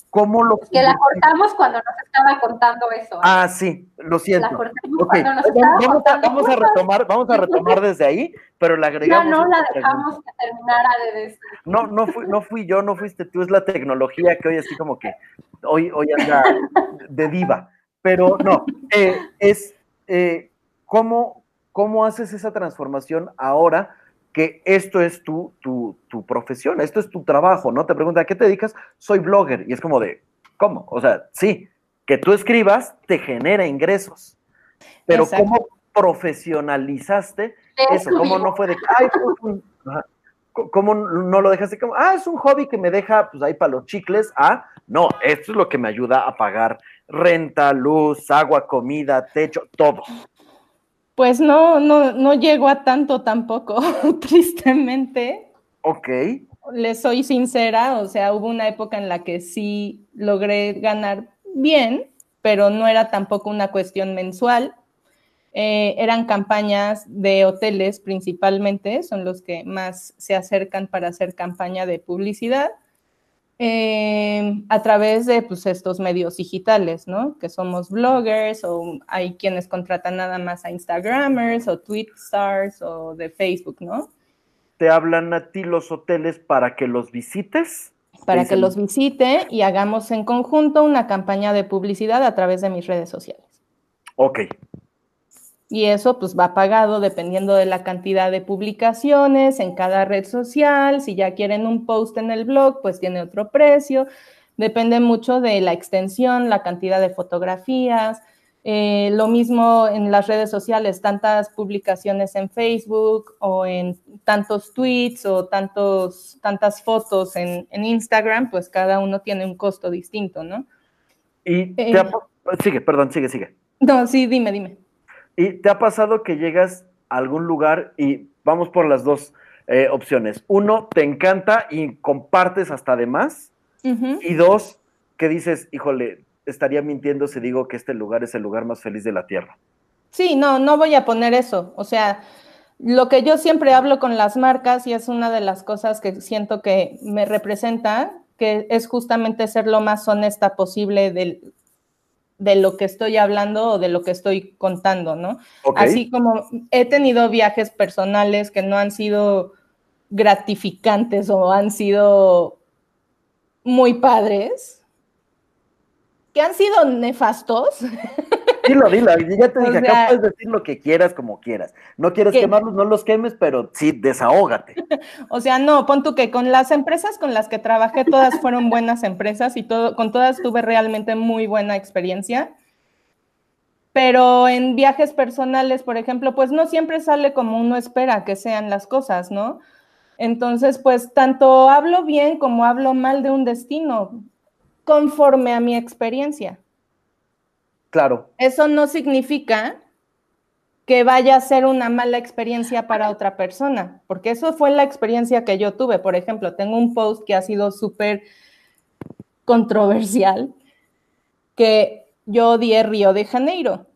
¿cómo lo... Que la cortamos cuando nos estaba contando eso. ¿eh? Ah, sí, lo siento. La cortamos cuando nos vamos, a, vamos a retomar, vamos a retomar desde ahí, pero la agregamos. No, no la dejamos que terminara de decir. No, no fui, no fui yo, no fuiste tú, es la tecnología que hoy así como que hoy, hoy anda de diva. Pero no, eh, es eh, ¿Cómo, ¿Cómo haces esa transformación ahora que esto es tu, tu, tu, profesión, esto es tu trabajo, ¿no? Te preguntan, ¿a qué te dedicas? Soy blogger. Y es como de, ¿cómo? O sea, sí, que tú escribas te genera ingresos, pero ¿cómo profesionalizaste eso? ¿Cómo no fue de, ay, ¿cómo no lo dejaste como, ah, es un hobby que me deja, pues ahí para los chicles? Ah, no, esto es lo que me ayuda a pagar renta, luz, agua, comida, techo, todo. Pues no, no, no llegó a tanto tampoco, *laughs* tristemente. Ok. Le soy sincera, o sea, hubo una época en la que sí logré ganar bien, pero no era tampoco una cuestión mensual. Eh, eran campañas de hoteles principalmente, son los que más se acercan para hacer campaña de publicidad. Eh, a través de pues, estos medios digitales, ¿no? Que somos bloggers o hay quienes contratan nada más a Instagramers o Stars o de Facebook, ¿no? ¿Te hablan a ti los hoteles para que los visites? Para que los visite y hagamos en conjunto una campaña de publicidad a través de mis redes sociales. Ok, y eso pues va pagado dependiendo de la cantidad de publicaciones en cada red social. Si ya quieren un post en el blog, pues tiene otro precio. Depende mucho de la extensión, la cantidad de fotografías. Eh, lo mismo en las redes sociales, tantas publicaciones en Facebook o en tantos tweets o tantos, tantas fotos en, Instagram, pues cada uno tiene un costo distinto, ¿no? Y eh, sigue, perdón, sigue, sigue. No, sí, dime, dime. ¿Y te ha pasado que llegas a algún lugar y vamos por las dos eh, opciones? Uno, te encanta y compartes hasta de más. Y dos, que dices, híjole, estaría mintiendo si digo que este lugar es el lugar más feliz de la Tierra. Sí, no, no voy a poner eso. O sea, lo que yo siempre hablo con las marcas y es una de las cosas que siento que me representa, que es justamente ser lo más honesta posible del, de lo que estoy hablando o de lo que estoy contando, ¿no? Así como he tenido viajes personales que no han sido gratificantes o han sido muy padres, que han sido nefastos. *laughs* Dilo, dilo, ya te dije, acá puedes decir lo que quieras como quieras. No quieres quemarlos, no los quemes, pero sí, desahógate. *laughs* o sea, no, pon tú que con las empresas con las que trabajé, todas fueron buenas empresas y todo, con todas tuve realmente muy buena experiencia. Pero en viajes personales, por ejemplo, pues no siempre sale como uno espera que sean las cosas, ¿no? Entonces, pues tanto hablo bien como hablo mal de un destino, conforme a mi experiencia. Claro. Eso no significa que vaya a ser una mala experiencia para otra persona, porque eso fue la experiencia que yo tuve. Por ejemplo, tengo un post que ha sido súper controversial, que yo odié Río de Janeiro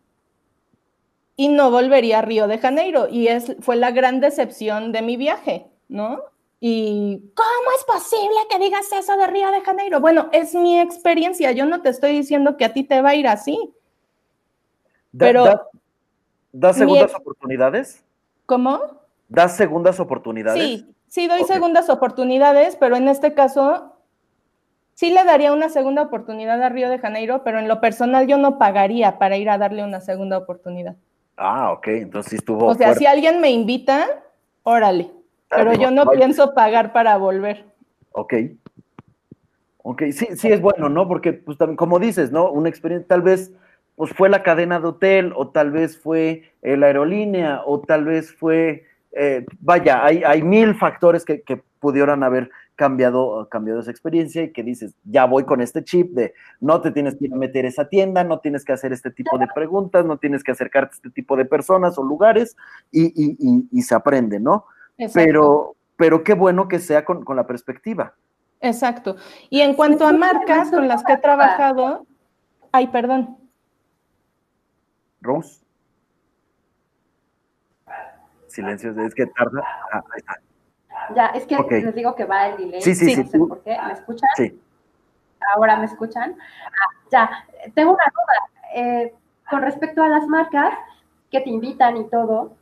y no volvería a Río de Janeiro y es, fue la gran decepción de mi viaje, ¿no? Y ¿cómo es posible que digas eso de Río de Janeiro? Bueno, es mi experiencia, yo no te estoy diciendo que a ti te va a ir así. Pero. ¿Da, segundas oportunidades? ¿Cómo? ¿Das segundas oportunidades? Sí, sí doy segundas oportunidades, pero en este caso sí le daría una segunda oportunidad a Río de Janeiro, pero en lo personal yo no pagaría para ir a darle una segunda oportunidad. Ah, ok, entonces estuvo. O sea, si alguien me invita, órale, pero yo no pienso pagar para volver. Ok. Ok, sí, sí es bueno, ¿no? Porque, pues, también, como dices, ¿no? Una experiencia, tal vez, pues fue la cadena de hotel, o tal vez fue eh, la aerolínea, o tal vez fue, eh, vaya, hay, hay mil factores que, que pudieran haber cambiado, cambiado esa experiencia y que dices, ya voy con este chip de no te tienes que ir a meter esa tienda, no tienes que hacer este tipo de preguntas, no tienes que acercarte a este tipo de personas o lugares y, se aprende, ¿no? Pero, pero qué bueno que sea con, la perspectiva. Exacto. Y en cuanto a marcas con las que he trabajado, ay, perdón. Rose. Silencio, es que tarda. Ah, ahí está. Ya, es que les digo que va el delay. Sí, sí, no sé por qué. ¿Me escuchan? Sí. Ahora me escuchan. Ah, ya, tengo una duda. Eh, con respecto a las marcas que te invitan y todo,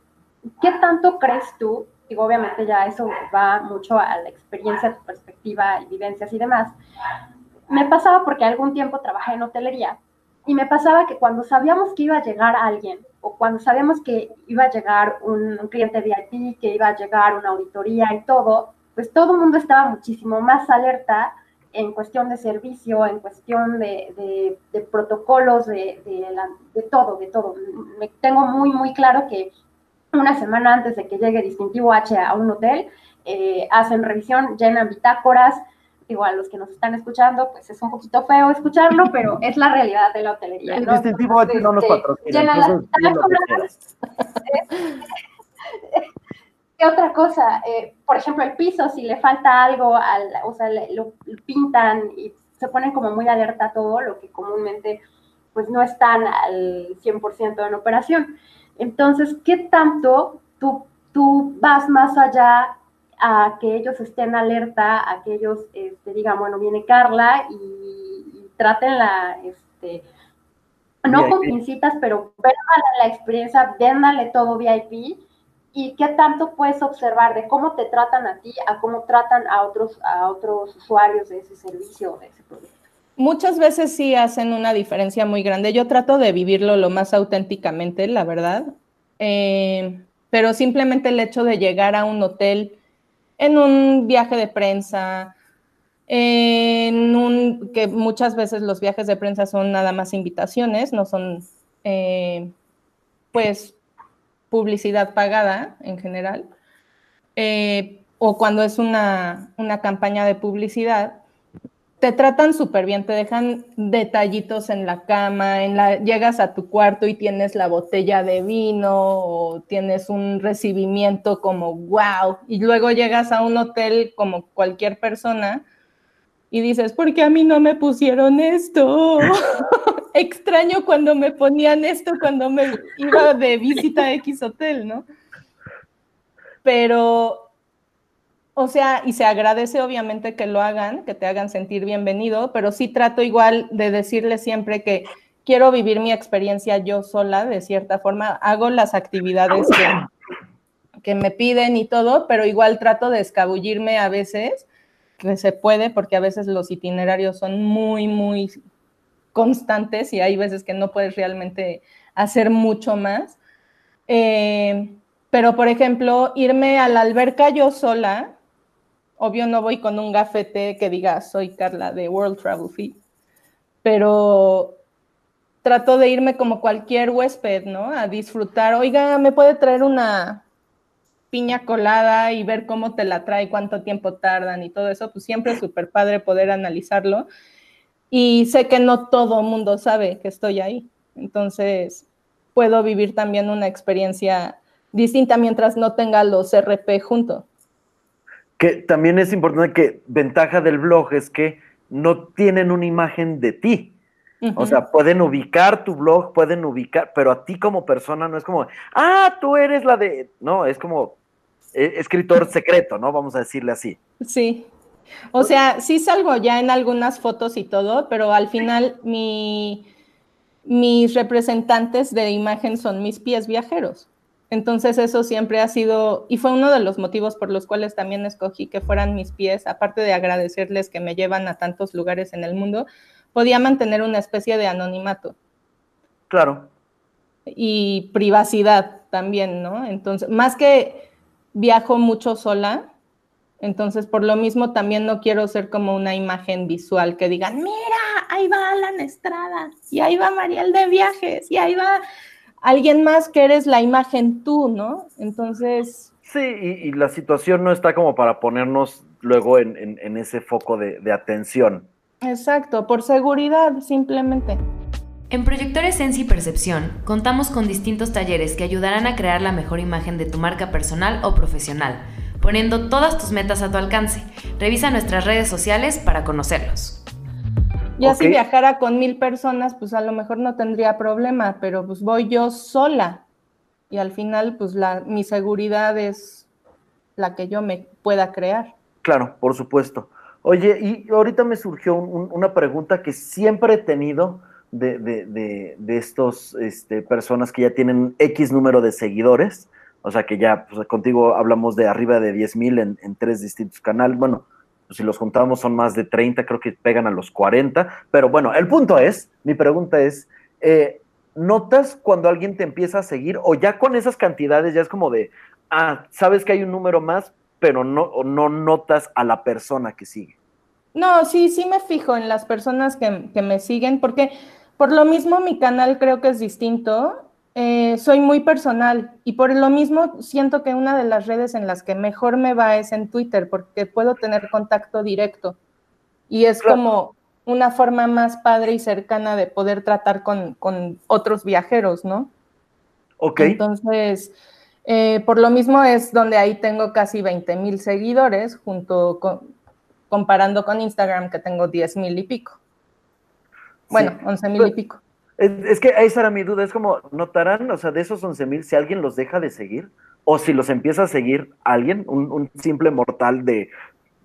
¿qué tanto crees tú? Digo, obviamente ya eso va mucho a la experiencia, tu perspectiva y vivencias y demás. Me pasaba porque algún tiempo trabajé en hotelería y me pasaba que cuando sabíamos que iba a llegar alguien o cuando sabíamos que iba a llegar un, cliente VIP, que iba a llegar una auditoría y todo, pues todo el mundo estaba muchísimo más alerta en cuestión de servicio, en cuestión de, protocolos, de, todo, de todo. Me tengo muy, muy claro que una semana antes de que llegue Distintivo H a un hotel, eh, hacen revisión, llenan bitácoras, igual los que nos están escuchando, pues es un poquito feo escucharlo, pero es la realidad de la hotelería. El distintivo aquí no nos este, patrocina. *laughs* ¿Qué otra cosa? Eh, por ejemplo, el piso, si le falta algo, al, o sea, lo, pintan y se ponen como muy alerta a todo, lo que comúnmente pues no están al 100% en operación. Entonces, ¿qué tanto tú, tú vas más allá a que ellos estén alerta, a que ellos este, digan, bueno, viene Carla y, trátenla, este, no con pincitas, pero véndale la experiencia, véndale todo VIP y qué tanto puedes observar de cómo te tratan a ti, a cómo tratan a otros, a otros usuarios de ese servicio o de ese producto. Muchas veces sí hacen una diferencia muy grande. Yo trato de vivirlo lo más auténticamente, la verdad. Eh, pero simplemente el hecho de llegar a un hotel en un viaje de prensa, en un, que muchas veces los viajes de prensa son nada más invitaciones, no son, eh, pues, publicidad pagada en general, eh, o cuando es una, una campaña de publicidad, te tratan súper bien, te dejan detallitos en la cama, en la, llegas a tu cuarto y tienes la botella de vino o tienes un recibimiento como wow, y luego llegas a un hotel como cualquier persona y dices, ¿por qué a mí no me pusieron esto? *laughs* Extraño cuando me ponían esto cuando me iba de visita a X hotel, ¿no? Pero o sea, y se agradece obviamente que lo hagan, que te hagan sentir bienvenido, pero sí trato igual de decirle siempre que quiero vivir mi experiencia yo sola, de cierta forma. Hago las actividades que, me piden y todo, pero igual trato de escabullirme a veces, que se puede, porque a veces los itinerarios son muy, muy constantes y hay veces que no puedes realmente hacer mucho más. Eh, pero, por ejemplo, irme a la alberca yo sola, Obvio no voy con un gafete que diga soy Carla de World Travel Fee, pero trato de irme como cualquier huésped, ¿no? A disfrutar. Oiga, ¿me puede traer una piña colada y ver cómo te la trae, cuánto tiempo tardan y todo eso? Pues siempre es súper padre poder analizarlo. Y sé que no todo mundo sabe que estoy ahí. Entonces, puedo vivir también una experiencia distinta mientras no tenga los RP junto que también es importante que ventaja del blog es que no tienen una imagen de ti. O sea, pueden ubicar tu blog, pueden ubicar, pero a ti como persona no es como, ah, tú eres la de, no, es como eh, escritor secreto, ¿no? Vamos a decirle así. Sí. O sea, sí salgo ya en algunas fotos y todo, pero al final mi, mis representantes de imagen son mis pies viajeros. Entonces eso siempre ha sido, y fue uno de los motivos por los cuales también escogí que fueran mis pies, aparte de agradecerles que me llevan a tantos lugares en el mundo, podía mantener una especie de anonimato. Claro. Y privacidad también, ¿no? Entonces, más que viajo mucho sola, entonces por lo mismo también no quiero ser como una imagen visual que digan, mira, ahí va Alan Estrada, y ahí va Mariel de Viajes, y ahí va alguien más que eres la imagen tú, ¿no? Entonces... Sí, y, la situación no está como para ponernos luego en, ese foco de, de atención. Exacto, por seguridad simplemente. En Proyectores Sensi Percepción contamos con distintos talleres que ayudarán a crear la mejor imagen de tu marca personal o profesional, poniendo todas tus metas a tu alcance. Revisa nuestras redes sociales para conocerlos. Ya si viajara con mil personas, pues a lo mejor no tendría problema, pero pues voy yo sola y al final pues la, mi seguridad es la que yo me pueda crear. Claro, por supuesto. Oye, y ahorita me surgió una pregunta que siempre he tenido de, de, de, de estos este, personas que ya tienen X número de seguidores, o sea que ya pues, contigo hablamos de arriba de 10 mil en, en tres distintos canales, bueno, si los juntamos son más de 30, creo que pegan a los 40, pero bueno, el punto es, mi pregunta es, eh, ¿notas cuando alguien te empieza a seguir o ya con esas cantidades ya es como de, ah, sabes que hay un número más, pero no, no notas a la persona que sigue? No, sí, sí me fijo en las personas que me siguen, porque por lo mismo mi canal creo que es distinto eh, soy muy personal y por lo mismo siento que una de las redes en las que mejor me va es en Twitter porque puedo tener contacto directo y es como una forma más padre y cercana de poder tratar con, otros viajeros, ¿no? Ok. Entonces, eh, por lo mismo es donde ahí tengo casi 20 mil seguidores junto con, comparando con Instagram que tengo 10 mil y pico. Bueno, 11 mil y pues, pico. Es, que esa era mi duda, es como, ¿notarán, o sea, de esos 11 mil, si alguien los deja de seguir? O si los empieza a seguir alguien, un, simple mortal de,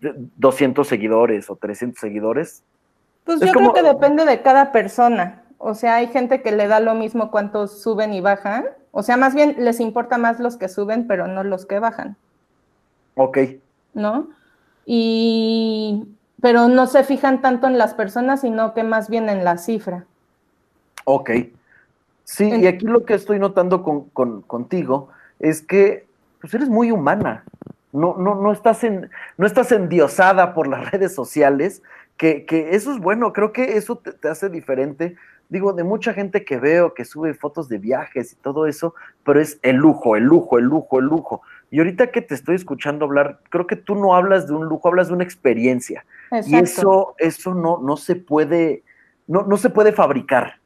200 seguidores o 300 seguidores. Pues yo creo que depende de cada persona. O sea, hay gente que le da lo mismo cuántos suben y bajan. O sea, más bien les importa más los que suben, pero no los que bajan. Ok. ¿No? Y, pero no se fijan tanto en las personas, sino que más bien en la cifra. Ok. Sí, y aquí lo que estoy notando con, contigo es que pues eres muy humana. No, no, no, estás en, no estás endiosada por las *laughs* redes sociales, que, eso es bueno, creo que eso te, hace diferente. Digo, de mucha gente que veo que sube fotos de viajes y todo eso, pero es el lujo, el lujo, el lujo, el lujo. Y ahorita que te estoy escuchando hablar, creo que tú no hablas de un lujo, hablas de una experiencia. Y eso, eso no, no se puede, no, no se puede fabricar.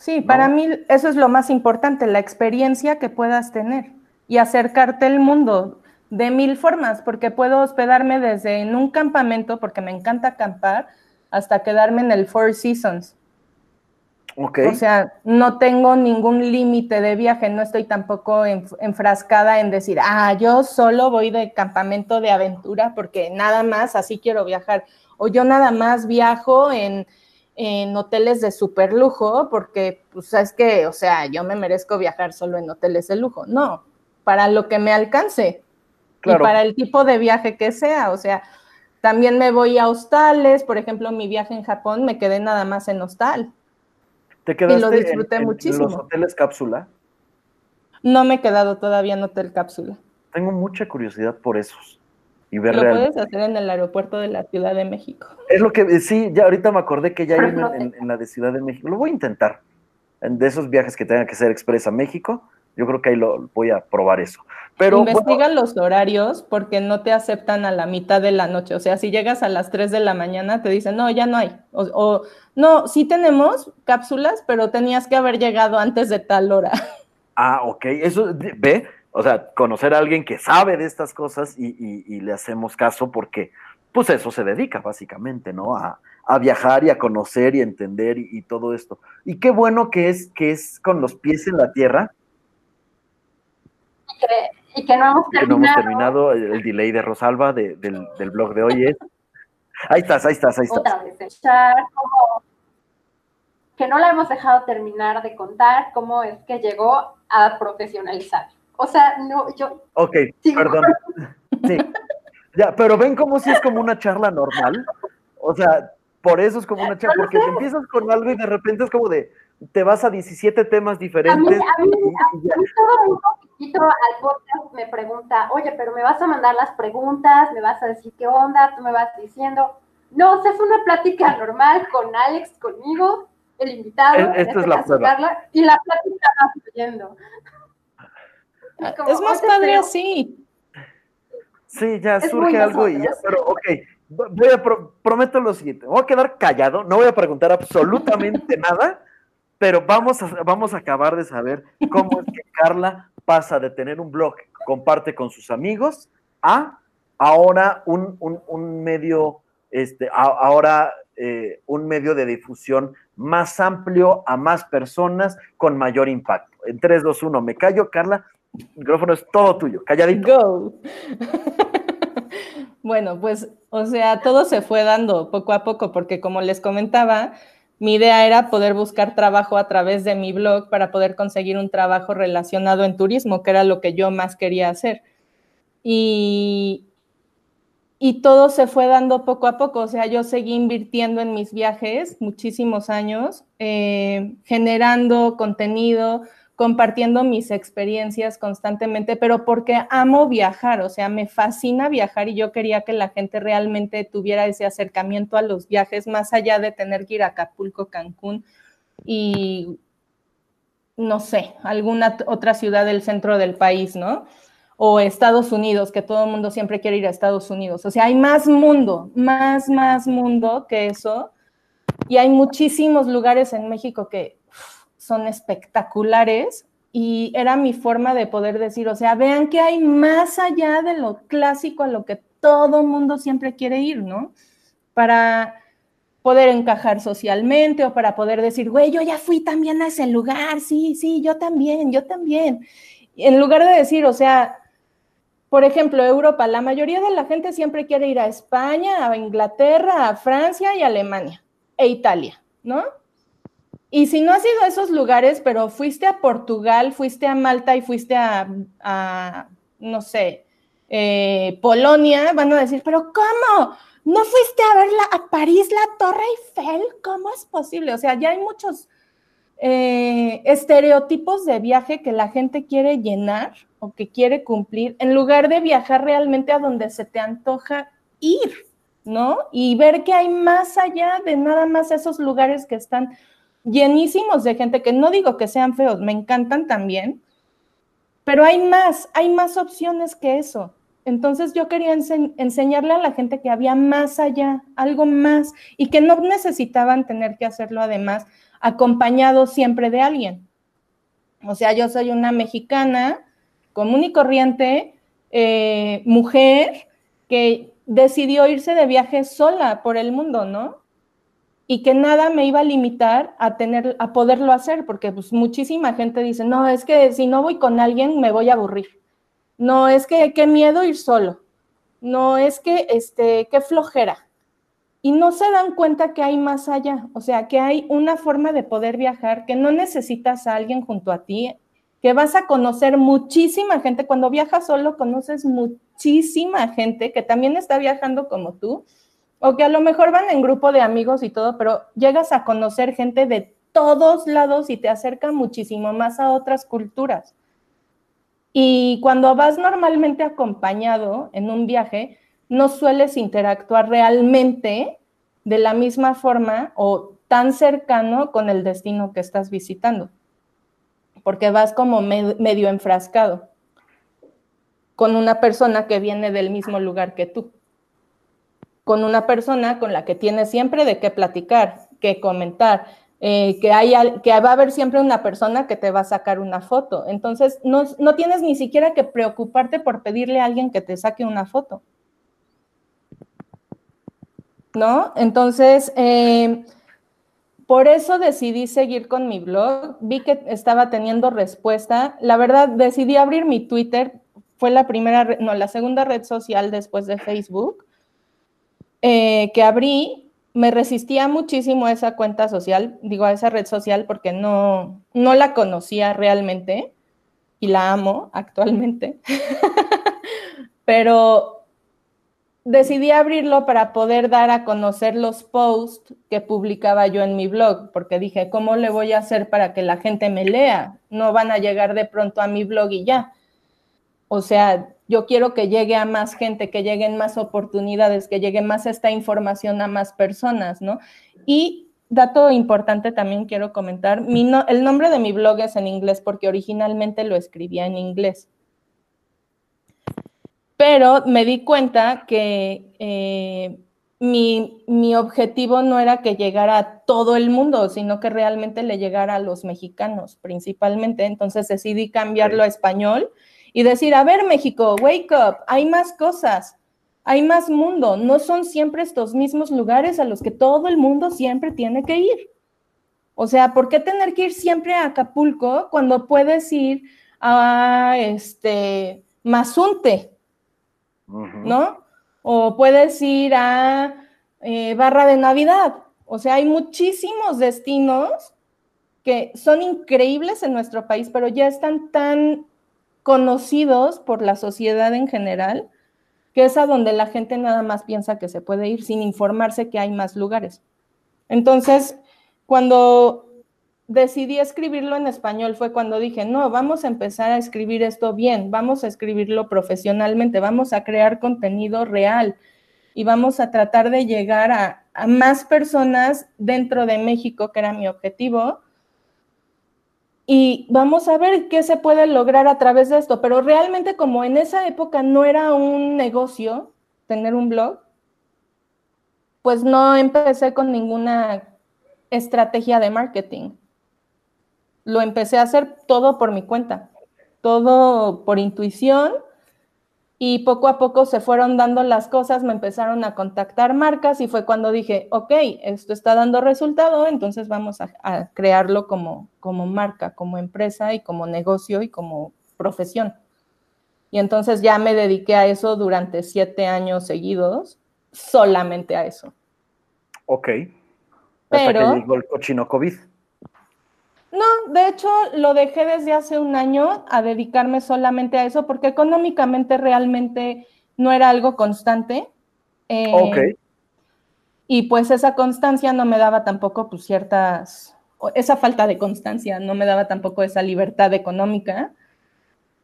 Sí, para mí eso es lo más importante, la experiencia que puedas tener y acercarte al mundo de mil formas, porque puedo hospedarme desde en un campamento, porque me encanta acampar, hasta quedarme en el Four Seasons. Okay. O sea, no tengo ningún límite de viaje, no estoy tampoco enfrascada en decir, ah, yo solo voy de campamento de aventura porque nada más así quiero viajar, o yo nada más viajo en en hoteles de super lujo, porque, pues, es que, o sea, yo me merezco viajar solo en hoteles de lujo. No, para lo que me alcance y para el tipo de viaje que sea. O sea, también me voy a hostales, por ejemplo, mi viaje en Japón me quedé nada más en hostal. ¿Te quedaste y lo disfruté muchísimo. en los hoteles cápsula? No me he quedado todavía en hotel cápsula. Tengo mucha curiosidad por esos y ver Lo puedes hacer en el aeropuerto de la Ciudad de México. Es lo que, sí, ya ahorita me acordé que ya hay *laughs* en, la de Ciudad de México. Lo voy a intentar. De esos viajes que tengan que ser expresa a México, yo creo que ahí lo voy a probar eso. Pero, Investiga los horarios porque no te aceptan a la mitad de la noche. O sea, si llegas a las 3 de la mañana, te dicen, no, ya no hay. O, o no, sí tenemos cápsulas, pero tenías que haber llegado antes de tal hora. *laughs* Ah, ok. Eso, ve, o sea, conocer a alguien que sabe de estas cosas y, le hacemos caso porque, pues eso se dedica básicamente, ¿no? A, viajar y a conocer y entender y, todo esto. Y qué bueno que es, que es con los pies en la tierra. Y que, no hemos terminado. no hemos terminado el, delay de Rosalba del, blog de hoy es. *laughs* Ahí estás, ahí estás, ahí estás. Otra vez, que no la hemos dejado terminar de contar cómo es que llegó a profesionalizar. O sea, no, yo... Ok, perdón. *laughs* Sí. Ya, pero ven como si es como una charla normal. O sea, por eso es como una charla, porque te empiezas con algo y de repente es como de, te vas a 17 temas diferentes. A mí, a mí, todo un poquito al podcast me pregunta, oye, pero me vas a mandar las preguntas, me vas a decir qué onda, tú me vas diciendo. No, o sea, es una plática normal con Alex, conmigo, el invitado, es, este la Carla, y la plática va fluyendo. Es, es más padre así. Sí, ya surge algo y ya, pero ok, voy a prometo lo siguiente, voy a quedar callado, no voy a preguntar absolutamente *laughs* nada, pero vamos a, vamos a acabar de saber cómo es que Carla pasa de tener un blog que comparte con sus amigos a ahora un, un, medio, este, ahora eh, un medio de difusión más amplio a más personas con mayor impacto. En 3, 2, 1, me callo, Carla, el micrófono es todo tuyo, calladito. Go. *laughs* bueno, pues, o sea, todo se fue dando poco a poco, porque como les comentaba, mi idea era poder buscar trabajo a través de mi blog para poder conseguir un trabajo relacionado en turismo, que era lo que yo más quería hacer. Y, y todo se fue dando poco a poco, o sea, yo seguí invirtiendo en mis viajes muchísimos años, eh, generando contenido, compartiendo mis experiencias constantemente, pero porque amo viajar, o sea, me fascina viajar y yo quería que la gente realmente tuviera ese acercamiento a los viajes, más allá de tener que ir a Acapulco, Cancún y, no sé, alguna otra ciudad del centro del país, ¿no? O Estados Unidos, que todo el mundo siempre quiere ir a Estados Unidos. O sea, hay más mundo, más, más mundo que eso. Y hay muchísimos lugares en México que son espectaculares y era mi forma de poder decir, o sea, vean que hay más allá de lo clásico a lo que todo mundo siempre quiere ir, ¿no? Para poder encajar socialmente o para poder decir, güey, yo ya fui también a ese lugar, sí, sí, yo también, yo también. En lugar de decir, o sea, por ejemplo, Europa, la mayoría de la gente siempre quiere ir a España, a Inglaterra, a Francia y Alemania e Italia, ¿no? Y si no has ido a esos lugares, pero fuiste a Portugal, fuiste a Malta y fuiste a, no sé, eh, Polonia, van a decir, pero ¿cómo? ¿No fuiste a ver a París la Torre Eiffel? ¿Cómo es posible? O sea, ya hay muchos eh, estereotipos de viaje que la gente quiere llenar o que quiere cumplir, en lugar de viajar realmente a donde se te antoja ir, ¿no? Y ver que hay más allá de nada más esos lugares que están llenísimos de gente que no digo que sean feos, me encantan también, pero hay más, hay más opciones que eso. Entonces yo quería enseñarle a la gente que había más allá, algo más, y que no necesitaban tener que hacerlo además acompañado siempre de alguien. O sea, yo soy una mexicana común y corriente, eh, mujer, que decidió irse de viaje sola por el mundo, ¿no? Y que nada me iba a limitar a tener a poderlo hacer porque pues muchísima gente dice, "No, es que si no voy con alguien me voy a aburrir." No, es que qué miedo ir solo. No, es que este qué flojera. Y no se dan cuenta que hay más allá, o sea, que hay una forma de poder viajar que no necesitas a alguien junto a ti, que vas a conocer muchísima gente. Cuando viajas solo, conoces muchísima gente que también está viajando como tú o que a lo mejor van en grupo de amigos y todo, pero llegas a conocer gente de todos lados y te acerca muchísimo más a otras culturas. Y cuando vas normalmente acompañado en un viaje, no sueles interactuar realmente de la misma forma o tan cercano con el destino que estás visitando, porque vas como medio enfrascado con una persona que viene del mismo lugar que tú con una persona con la que tienes siempre de qué platicar, qué comentar, eh, que, hay, que va a haber siempre una persona que te va a sacar una foto. Entonces, no, tienes ni siquiera que preocuparte por pedirle a alguien que te saque una foto. ¿No? Entonces, eh, por eso decidí seguir con mi blog. Vi que estaba teniendo respuesta. La verdad, decidí abrir mi Twitter. Fue la primera, no, la segunda red social después de Facebook. Eh, que abrí, me resistía muchísimo a esa cuenta social, digo a esa red social porque no, no la conocía realmente. y la amo actualmente, *laughs* pero decidí abrirlo para poder dar a conocer los posts que publicaba yo en mi blog, porque dije, ¿cómo le voy a hacer para que la gente me lea? No van a llegar de pronto a mi blog y ya. O sea, yo quiero que llegue a más gente, que lleguen más oportunidades, que llegue más esta información a más personas, ¿no? Y dato importante también quiero comentar, el nombre de mi blog es en inglés porque originalmente lo escribía en inglés pero me di cuenta que eh, mi, objetivo no era que llegara a todo el mundo, sino que realmente le llegara a los mexicanos principalmente. Entonces decidí cambiarlo a español y decir, a ver México, wake up, hay más cosas, hay más mundo, no son siempre estos mismos lugares a los que todo el mundo siempre tiene que ir. O sea, ¿por qué tener que ir siempre a Acapulco cuando puedes ir a este Mazunte? ¿no? O puedes ir a eh, Barra de Navidad. O sea, hay muchísimos destinos que son increíbles en nuestro país, pero ya están tan conocidos por la sociedad en general, que es a donde la gente nada más piensa que se puede ir sin informarse que hay más lugares. Entonces, cuando decidí escribirlo en español fue cuando dije, no, vamos a empezar a escribir esto bien, vamos a escribirlo profesionalmente, vamos a crear contenido real y vamos a tratar de llegar a, más personas dentro de México, que era mi objetivo. Y vamos a ver qué se puede lograr a través de esto. Pero realmente como en esa época no era un negocio tener un blog, pues no empecé con ninguna estrategia de marketing lo empecé a hacer todo por mi cuenta, todo por intuición y poco a poco se fueron dando las cosas, me empezaron a contactar marcas y fue cuando dije, ok, esto está dando resultado, entonces vamos a, crearlo como, como marca, como empresa y como negocio y como profesión. Y entonces ya me dediqué a eso durante siete años seguidos, solamente a eso. Ok. Hasta que llegó el cochino COVID. No, de hecho lo dejé desde hace un año a dedicarme solamente a eso porque económicamente realmente no era algo constante. Eh, ok. Y pues esa constancia no me daba tampoco pues ciertas, esa falta de constancia no me daba tampoco esa libertad económica.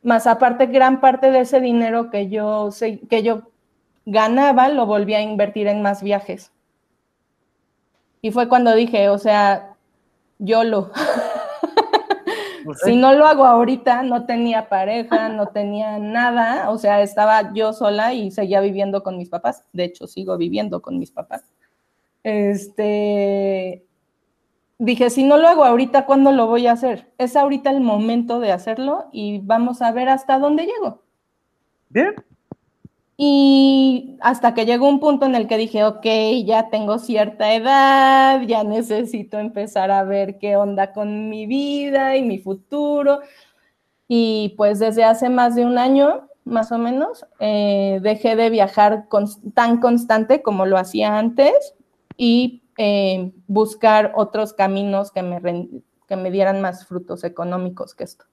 Más aparte, gran parte de ese dinero que yo, que yo ganaba lo volví a invertir en más viajes. Y fue cuando dije, o sea, yo lo. si no lo hago ahorita, no tenía pareja, no tenía nada, o sea, estaba yo sola y seguía viviendo con mis papás. De hecho, sigo viviendo con mis papás. Este, dije, si no lo hago ahorita, ¿cuándo lo voy a hacer? Es ahorita el momento de hacerlo y vamos a ver hasta dónde llego. Bien, y hasta que llegó un punto en el que dije, ok, ya tengo cierta edad, ya necesito empezar a ver qué onda con mi vida y mi futuro. Y pues desde hace más de un año, más o menos, eh, dejé de viajar tan constante como lo hacía antes y eh, buscar otros caminos que me, que me dieran más frutos económicos que esto.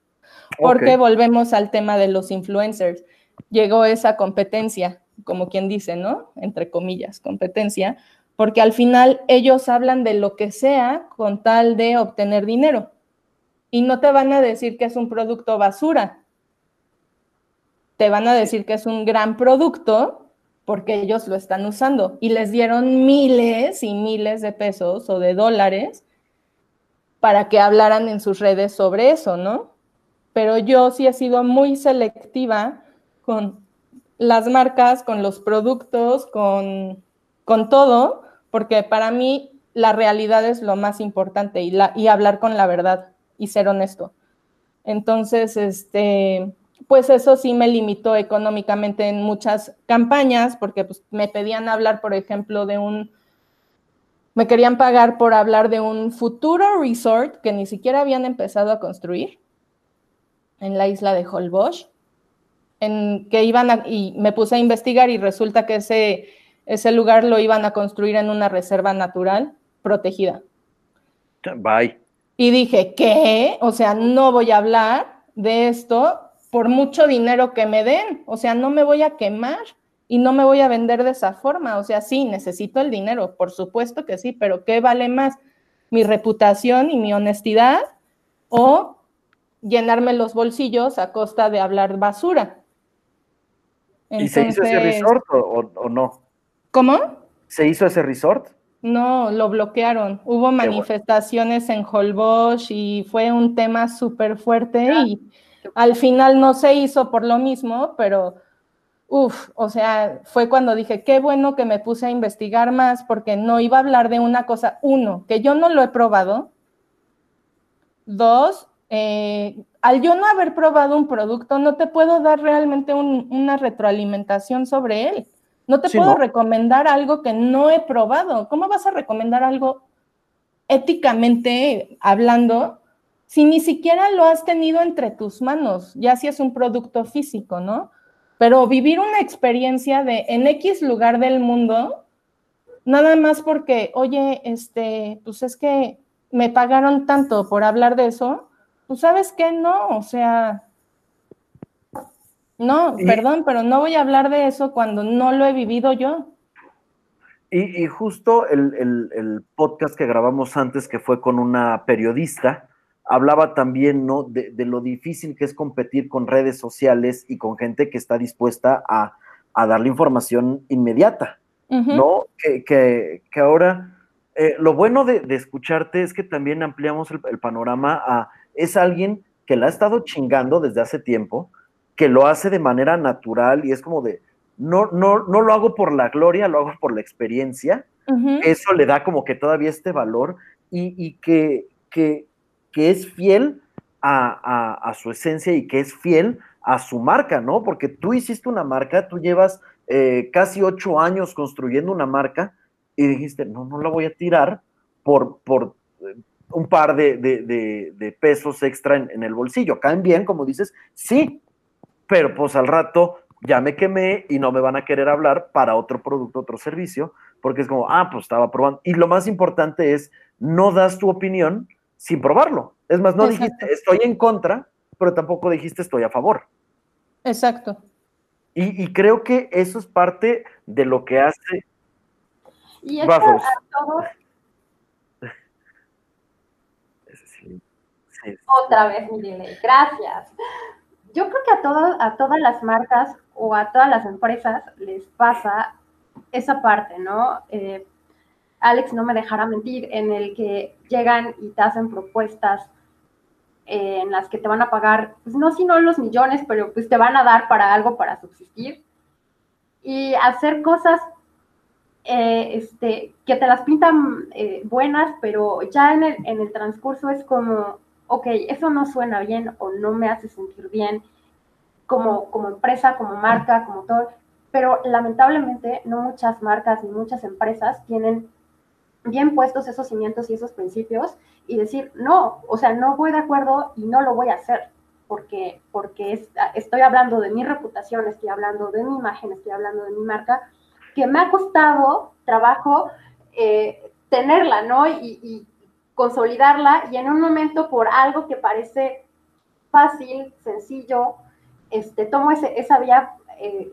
Porque volvemos al tema de los influencers llegó esa competencia, como quien dice, ¿no? Entre comillas, competencia, porque al final ellos hablan de lo que sea con tal de obtener dinero. Y no te van a decir que es un producto basura. Te van a decir que es un gran producto porque ellos lo están usando y les dieron miles y miles de pesos o de dólares para que hablaran en sus redes sobre eso, ¿no? Pero yo sí he sido muy selectiva con las marcas, con los productos, con, todo, porque para mí la realidad es lo más importante y, la, y hablar con la verdad y ser honesto. Entonces, este, pues eso sí me limitó económicamente en muchas campañas, porque pues, me pedían hablar, por ejemplo, de un, me querían pagar por hablar de un futuro resort que ni siquiera habían empezado a construir en la isla de Holbox en que iban a, y me puse a investigar y resulta que ese, ese lugar lo iban a construir en una reserva natural protegida. Bye. Y dije, ¿qué? O sea, no voy a hablar de esto por mucho dinero que me den. O sea, no me voy a quemar y no me voy a vender de esa forma. O sea, sí, necesito el dinero, por supuesto que sí, pero ¿qué vale más? ¿Mi reputación y mi honestidad o llenarme los bolsillos a costa de hablar basura? ¿Y se hizo ese resort o, no? ¿Cómo? ¿Se hizo ese resort? No, lo bloquearon. Hubo manifestaciones en Holbox y fue un tema súper fuerte y al final no se hizo por lo mismo, pero Uf, o sea, fue cuando dije, qué bueno que me puse a investigar más porque no iba a hablar de una cosa, uno, que yo no lo he probado. Dos, eh, al yo no haber probado un producto, no te puedo dar realmente una retroalimentación sobre él. No te puedo recomendar algo que no he probado. ¿Cómo vas a recomendar algo éticamente hablando si ni siquiera lo has tenido entre tus manos? Ya si es un producto físico, ¿no? Pero vivir una experiencia de en X lugar del mundo, nada más porque, oye, este, pues es que me pagaron tanto por hablar de eso, pues sabes que no, o sea, no, perdón, pero no voy a hablar de eso cuando no lo he vivido yo. Y, justo el, el, podcast que grabamos antes, que fue con una periodista, hablaba también, ¿no? De, lo difícil que es competir con redes sociales y con gente que está dispuesta a, darle información inmediata, ¿no? Que, ahora, eh, lo bueno de, escucharte es que también ampliamos el, panorama a, es alguien que la ha estado chingando desde hace tiempo, que lo hace de manera natural y es como de, no, no, no lo hago por la gloria, lo hago por la experiencia, eso le da como que todavía este valor y, y que, que que es fiel a, su esencia y que es fiel a su marca, ¿no? Porque tú hiciste una marca, tú llevas eh, casi ocho años construyendo una marca y dijiste, no, no la voy a tirar por, por un par de, pesos extra en, el bolsillo. Caen bien, como dices, sí, pero pues al rato ya me quemé y no me van a querer hablar para otro producto, otro servicio, porque es como, ah, pues estaba probando. Y lo más importante es, no das tu opinión sin probarlo. Es más, no dijiste estoy en contra, pero tampoco dijiste estoy a favor. Exacto. Y, creo que eso es parte de lo que hace. Y esto a Otra vez, mi Gracias. Yo creo que a todas, a todas las marcas o a todas las empresas les pasa esa parte, ¿no? Eh, Alex no me dejará mentir, en el que llegan y te hacen propuestas eh, en las que te van a pagar, pues no sino los millones, pero pues te van a dar para algo para subsistir. Y hacer cosas eh, este, que te las pintan eh, buenas, pero ya en el, en el transcurso es como, ok, eso no suena bien o no me hace sentir bien como, como empresa, como marca, como todo. Pero lamentablemente no muchas marcas ni muchas empresas tienen bien puestos esos cimientos y esos principios y decir, no, o sea, no voy de acuerdo y no lo voy a hacer, porque, porque estoy hablando de mi reputación, estoy hablando de mi imagen, estoy hablando de mi marca, que me ha costado trabajo eh, tenerla, ¿no? Y, consolidarla y en un momento por algo que parece fácil, sencillo, este, tomo ese, esa vía, eh,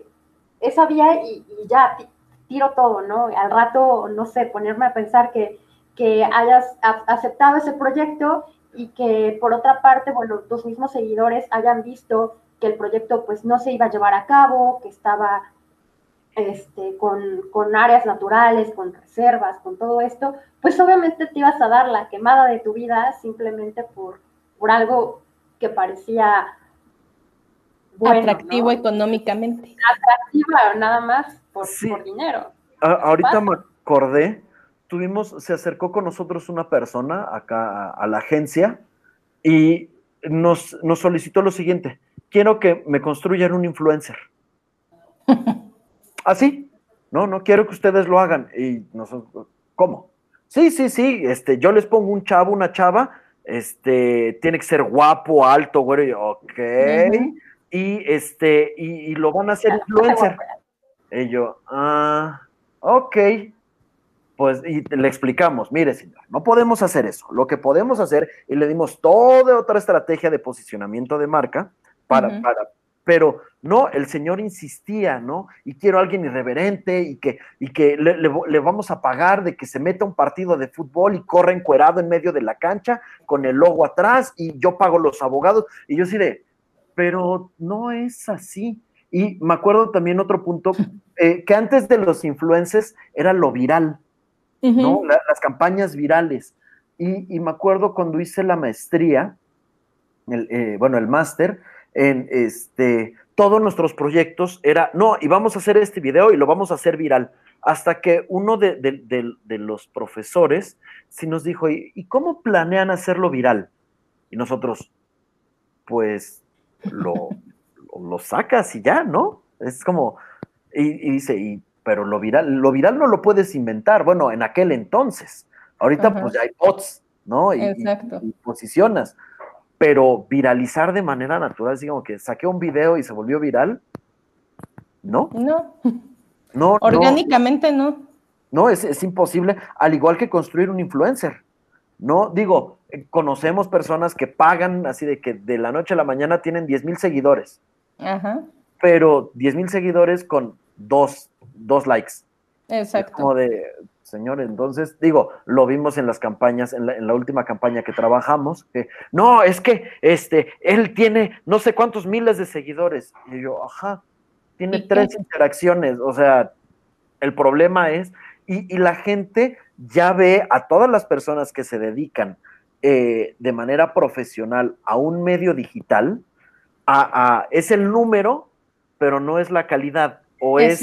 esa vía y, ya tiro todo, ¿no? Al rato, no sé, ponerme a pensar que, que hayas aceptado ese proyecto y que por otra parte, bueno, tus mismos seguidores hayan visto que el proyecto pues no se iba a llevar a cabo, que estaba este, con, con, áreas naturales, con reservas, con todo esto, pues obviamente te ibas a dar la quemada de tu vida simplemente por, por algo que parecía atractivo económicamente. Atractivo nada más por, dinero. ahorita me acordé, tuvimos, se acercó con nosotros una persona acá a, la agencia y nos, nos, solicitó lo siguiente, quiero que me construyan un influencer. *laughs* Así, no, no quiero que ustedes lo hagan. Y nosotros, ¿cómo? Sí, sí, sí, este, yo les pongo un chavo, una chava, este, tiene que ser guapo, alto, güey, ok. Y este, y, lo van a hacer influencer. Y yo, ah, ok, pues y le explicamos, mire señor, no podemos hacer eso. Lo que podemos hacer, y le dimos toda otra estrategia de posicionamiento de marca para, para pero no, el señor insistía, ¿no? Y quiero a alguien irreverente y que, y que le, vamos a pagar de que se meta un partido de fútbol y corra encuerado en medio de la cancha con el logo atrás y yo pago los abogados. Y yo sí de, pero no es así. Y me acuerdo también otro punto, *laughs* eh, que antes de los influencers era lo viral, ¿no? las campañas virales. Y, me acuerdo cuando hice la maestría, el, eh, bueno, el máster, en este, todos nuestros proyectos era, no, y vamos a hacer este video y lo vamos a hacer viral. Hasta que uno de, los profesores sí nos dijo, ¿y, cómo planean hacerlo viral? Y nosotros, pues, lo, *laughs* lo, sacas y ya, ¿no? Es como, y, dice, y, pero lo viral, lo viral no lo puedes inventar. Bueno, en aquel entonces. Ahorita, pues ya hay bots, ¿no? Exacto. y posicionas pero viralizar de manera natural, así como que saqué un video y se volvió viral, ¿no? No. No. Orgánicamente no. No, es, imposible, al igual que construir un influencer, ¿no? Digo, conocemos personas que pagan así de que de la noche a la mañana tienen 10 mil seguidores. Ajá. Pero 10 mil seguidores con dos, dos likes. Exacto. como de, señor. Entonces, digo, lo vimos en las campañas, en la, última campaña que trabajamos, que no, es que este, él tiene no sé cuántos miles de seguidores. Y yo, ajá, tiene tres interacciones. O sea, el problema es, y, la gente ya ve a todas las personas que se dedican eh, de manera profesional a un medio digital, a, es el número, pero no es la calidad. O es,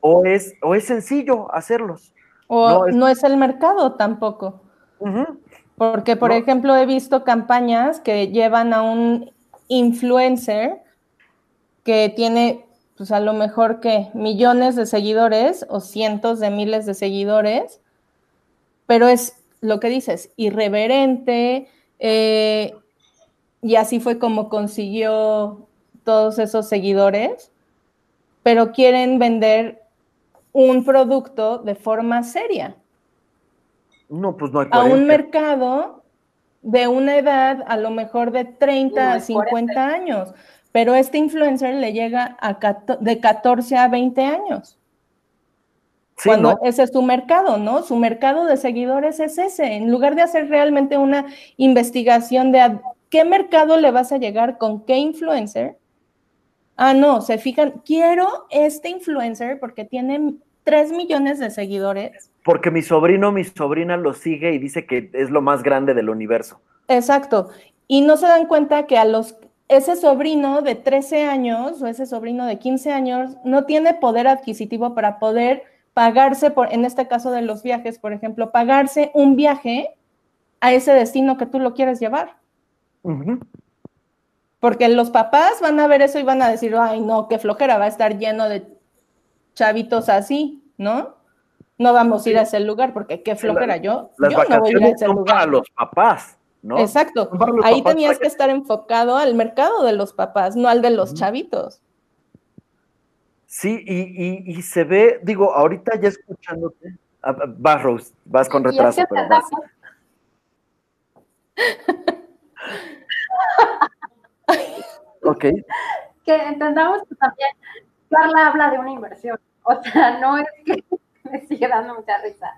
o es, o es sencillo hacerlos. O no es, el mercado tampoco. Porque, por ejemplo, he visto campañas que llevan a un influencer que tiene, pues a lo mejor que millones de seguidores o cientos de miles de seguidores, pero es lo que dices, irreverente, eh, y así fue como consiguió todos esos seguidores, pero quieren vender un producto de forma seria. No, pues no hay A un mercado de una edad a lo mejor de 30 a 50 años, pero este influencer le llega a de 14 a 20 años. cuando ese es su mercado, ¿no? Su mercado de seguidores es ese. En lugar de hacer realmente una investigación de a qué mercado le vas a llegar con qué influencer, Ah, no, se fijan, quiero este influencer porque tiene 3 millones de seguidores. Porque mi sobrino, mi sobrina lo sigue y dice que es lo más grande del universo. Exacto. Y no se dan cuenta que a los ese sobrino de 13 años o ese sobrino de 15 años no tiene poder adquisitivo para poder pagarse, por, en este caso de los viajes, por ejemplo, pagarse un viaje a ese destino que tú lo quieres llevar. Porque los papás van a ver eso y van a decir, ay, no, qué flojera, va a estar lleno de chavitos así, ¿no? No vamos a ir a ese lugar porque qué flojera yo. Las yo no voy a ir a ese lugar. Para los papás, ¿no? Exacto. Ahí tenías que... estar enfocado al mercado de los papás, no al de los chavitos. Sí, y, se ve, digo, ahorita ya escuchándote, vas Rose, vas con retraso, pero vas. *laughs* *laughs* ok. Que entendamos que también Carla habla de una inversión. O sea, no es que *laughs* me sigue dando mucha risa.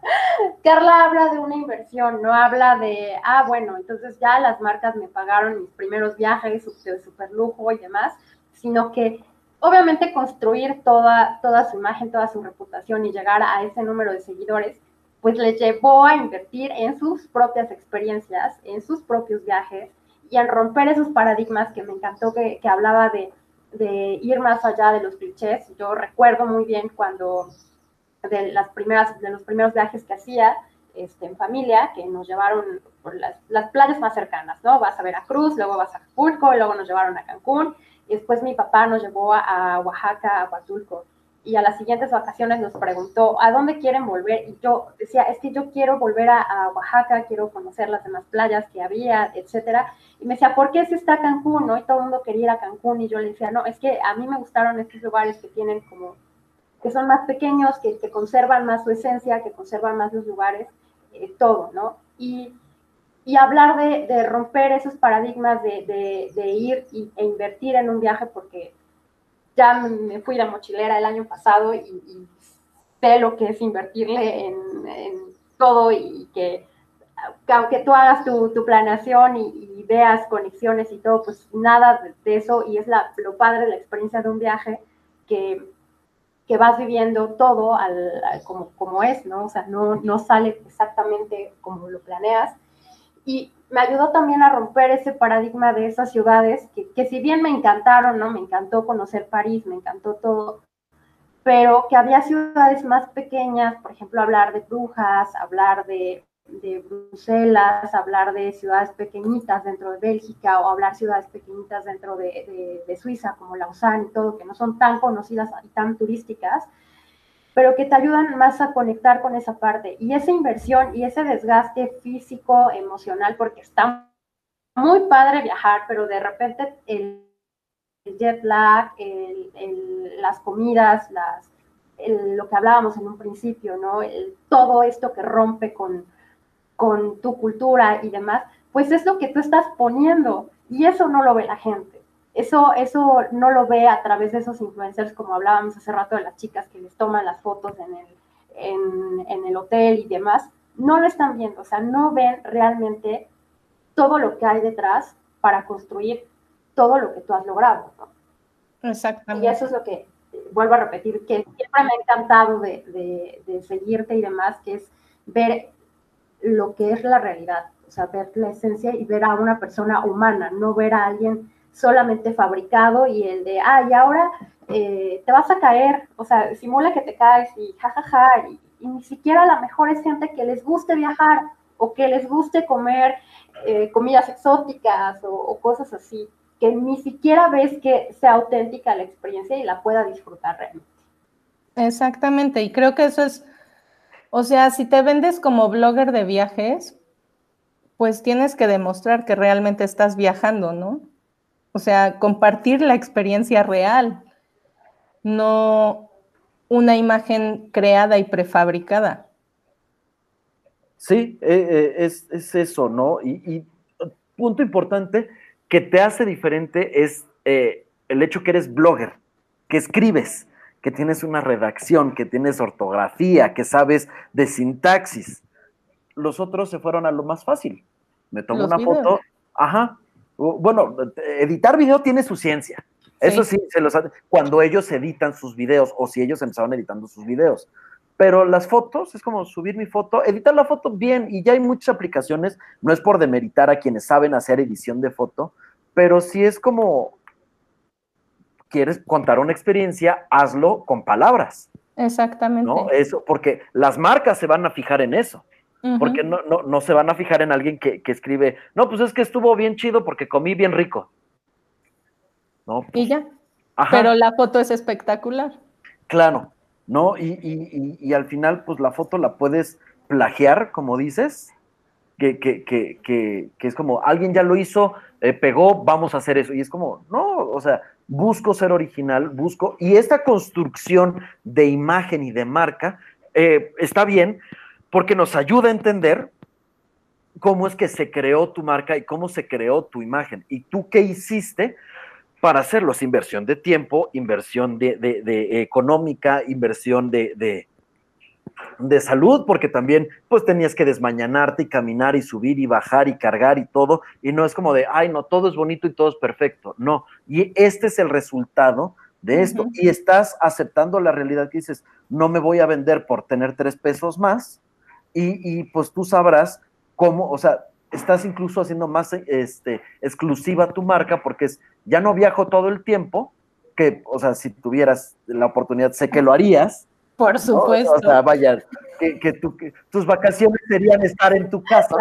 Carla habla de una inversión, no habla de, ah, bueno, entonces ya las marcas me pagaron mis primeros viajes de super lujo y demás, sino que obviamente construir toda, toda su imagen, toda su reputación y llegar a ese número de seguidores, pues le llevó a invertir en sus propias experiencias, en sus propios viajes y en romper esos paradigmas que me encantó que, que hablaba de, de, ir más allá de los clichés. Yo recuerdo muy bien cuando de las primeras de los primeros viajes que hacía este, en familia, que nos llevaron por las, las, playas más cercanas, ¿no? Vas a Veracruz, luego vas a Acapulco, luego nos llevaron a Cancún, y después mi papá nos llevó a Oaxaca, a Huatulco y a las siguientes vacaciones nos preguntó, ¿a dónde quieren volver? Y yo decía, es que yo quiero volver a, Oaxaca, quiero conocer las demás playas que había, etcétera. Y me decía, ¿por qué si está Cancún? ¿no? Y todo el mundo quería ir a Cancún. Y yo le decía, no, es que a mí me gustaron estos lugares que tienen como que son más pequeños, que, conservan más su esencia, que conservan más los lugares, eh, todo, ¿no? Y, hablar de, romper esos paradigmas de, ir e invertir en un viaje, porque ya me fui de mochilera el año pasado y, sé lo que es invertirle en, todo y que, aunque tú hagas tu, planeación y, veas conexiones y todo, pues nada de eso y es la, lo padre, la experiencia de un viaje que que vas viviendo todo al, como, como, es, ¿no? O sea, no, no sale exactamente como lo planeas. Y me ayudó también a romper ese paradigma de esas ciudades que, que si bien me encantaron, ¿no? Me encantó conocer París, me encantó todo, pero que había ciudades más pequeñas, por ejemplo, hablar de Brujas, hablar de de Bruselas, hablar de ciudades pequeñitas dentro de Bélgica o hablar ciudades pequeñitas dentro de, Suiza, como Lausanne y todo, que no son tan conocidas y tan turísticas, pero que te ayudan más a conectar con esa parte. Y esa inversión y ese desgaste físico, emocional, porque está muy padre viajar, pero de repente el, jet lag, las comidas, las, lo que hablábamos en un principio, ¿no? todo esto que rompe con, con tu cultura y demás, pues es lo que tú estás poniendo y eso no lo ve la gente. Eso, eso no lo ve a través de esos influencers, como hablábamos hace rato de las chicas que les toman las fotos en el, en, el hotel y demás. No lo están viendo, o sea, no ven realmente todo lo que hay detrás para construir todo lo que tú has logrado. Exactamente. Y eso es lo que, vuelvo a repetir, que siempre me ha encantado de, de seguirte y demás, que es ver lo que es la realidad, o sea, ver la esencia y ver a una persona humana, no ver a alguien solamente fabricado y el de, ah, y ahora eh, te vas a caer, o sea, simula que te caes y jajaja, y, ni siquiera la mejor es gente que les guste viajar o que les guste comer eh, comidas exóticas o, o cosas así, que ni siquiera ves que sea auténtica la experiencia y la pueda disfrutar realmente. Exactamente, y creo que eso es o sea, si te vendes como blogger de viajes, pues tienes que demostrar que realmente estás viajando, ¿no? O sea, compartir la experiencia real, no una imagen creada y prefabricada. Sí, eh, eh, es, eso, ¿no? Y, punto importante que te hace diferente es eh, el hecho que eres blogger, que escribes que tienes una redacción, que tienes ortografía, que sabes de sintaxis. Los otros se fueron a lo más fácil. Me tomo una foto, ajá. Bueno, editar video tiene su ciencia. Eso sí, se los cuando ellos editan sus videos o si ellos empezaron editando sus videos. Pero las fotos es como subir mi foto, editar la foto bien y ya hay muchas aplicaciones, no es por demeritar a quienes saben hacer edición de foto, pero sí es como quieres contar una experiencia, hazlo con palabras. Exactamente. ¿no? Eso, porque las marcas se van a fijar en eso. Porque no, no, no, se van a fijar en alguien que, escribe, no, pues es que estuvo bien chido porque comí bien rico. ¿No? y ya. Pero la foto es espectacular. Claro, ¿no? Y, y, y, al final, pues la foto la puedes plagiar, como dices, que, que, que, que es como, alguien ya lo hizo, eh, pegó, vamos a hacer eso. Y es como, no, o sea, busco ser original, busco, y esta construcción de imagen y de marca eh, está bien porque nos ayuda a entender cómo es que se creó tu marca y cómo se creó tu imagen. ¿Y tú qué hiciste para hacerlo? Es inversión de tiempo, inversión de, de económica, inversión de, de salud, porque también pues tenías que desmañanarte y caminar y subir y bajar y cargar y todo, y no es como de, ay, no, todo es bonito y todo es perfecto, no, y este es el resultado de esto, y estás aceptando la realidad que dices, no me voy a vender por tener tres pesos más, y, y pues tú sabrás cómo, o sea, estás incluso haciendo más este, exclusiva tu marca, porque es, ya no viajo todo el tiempo, que, o sea, si tuvieras la oportunidad, sé que lo harías, por supuesto. O sea, vaya, que, tus vacaciones serían estar en tu casa.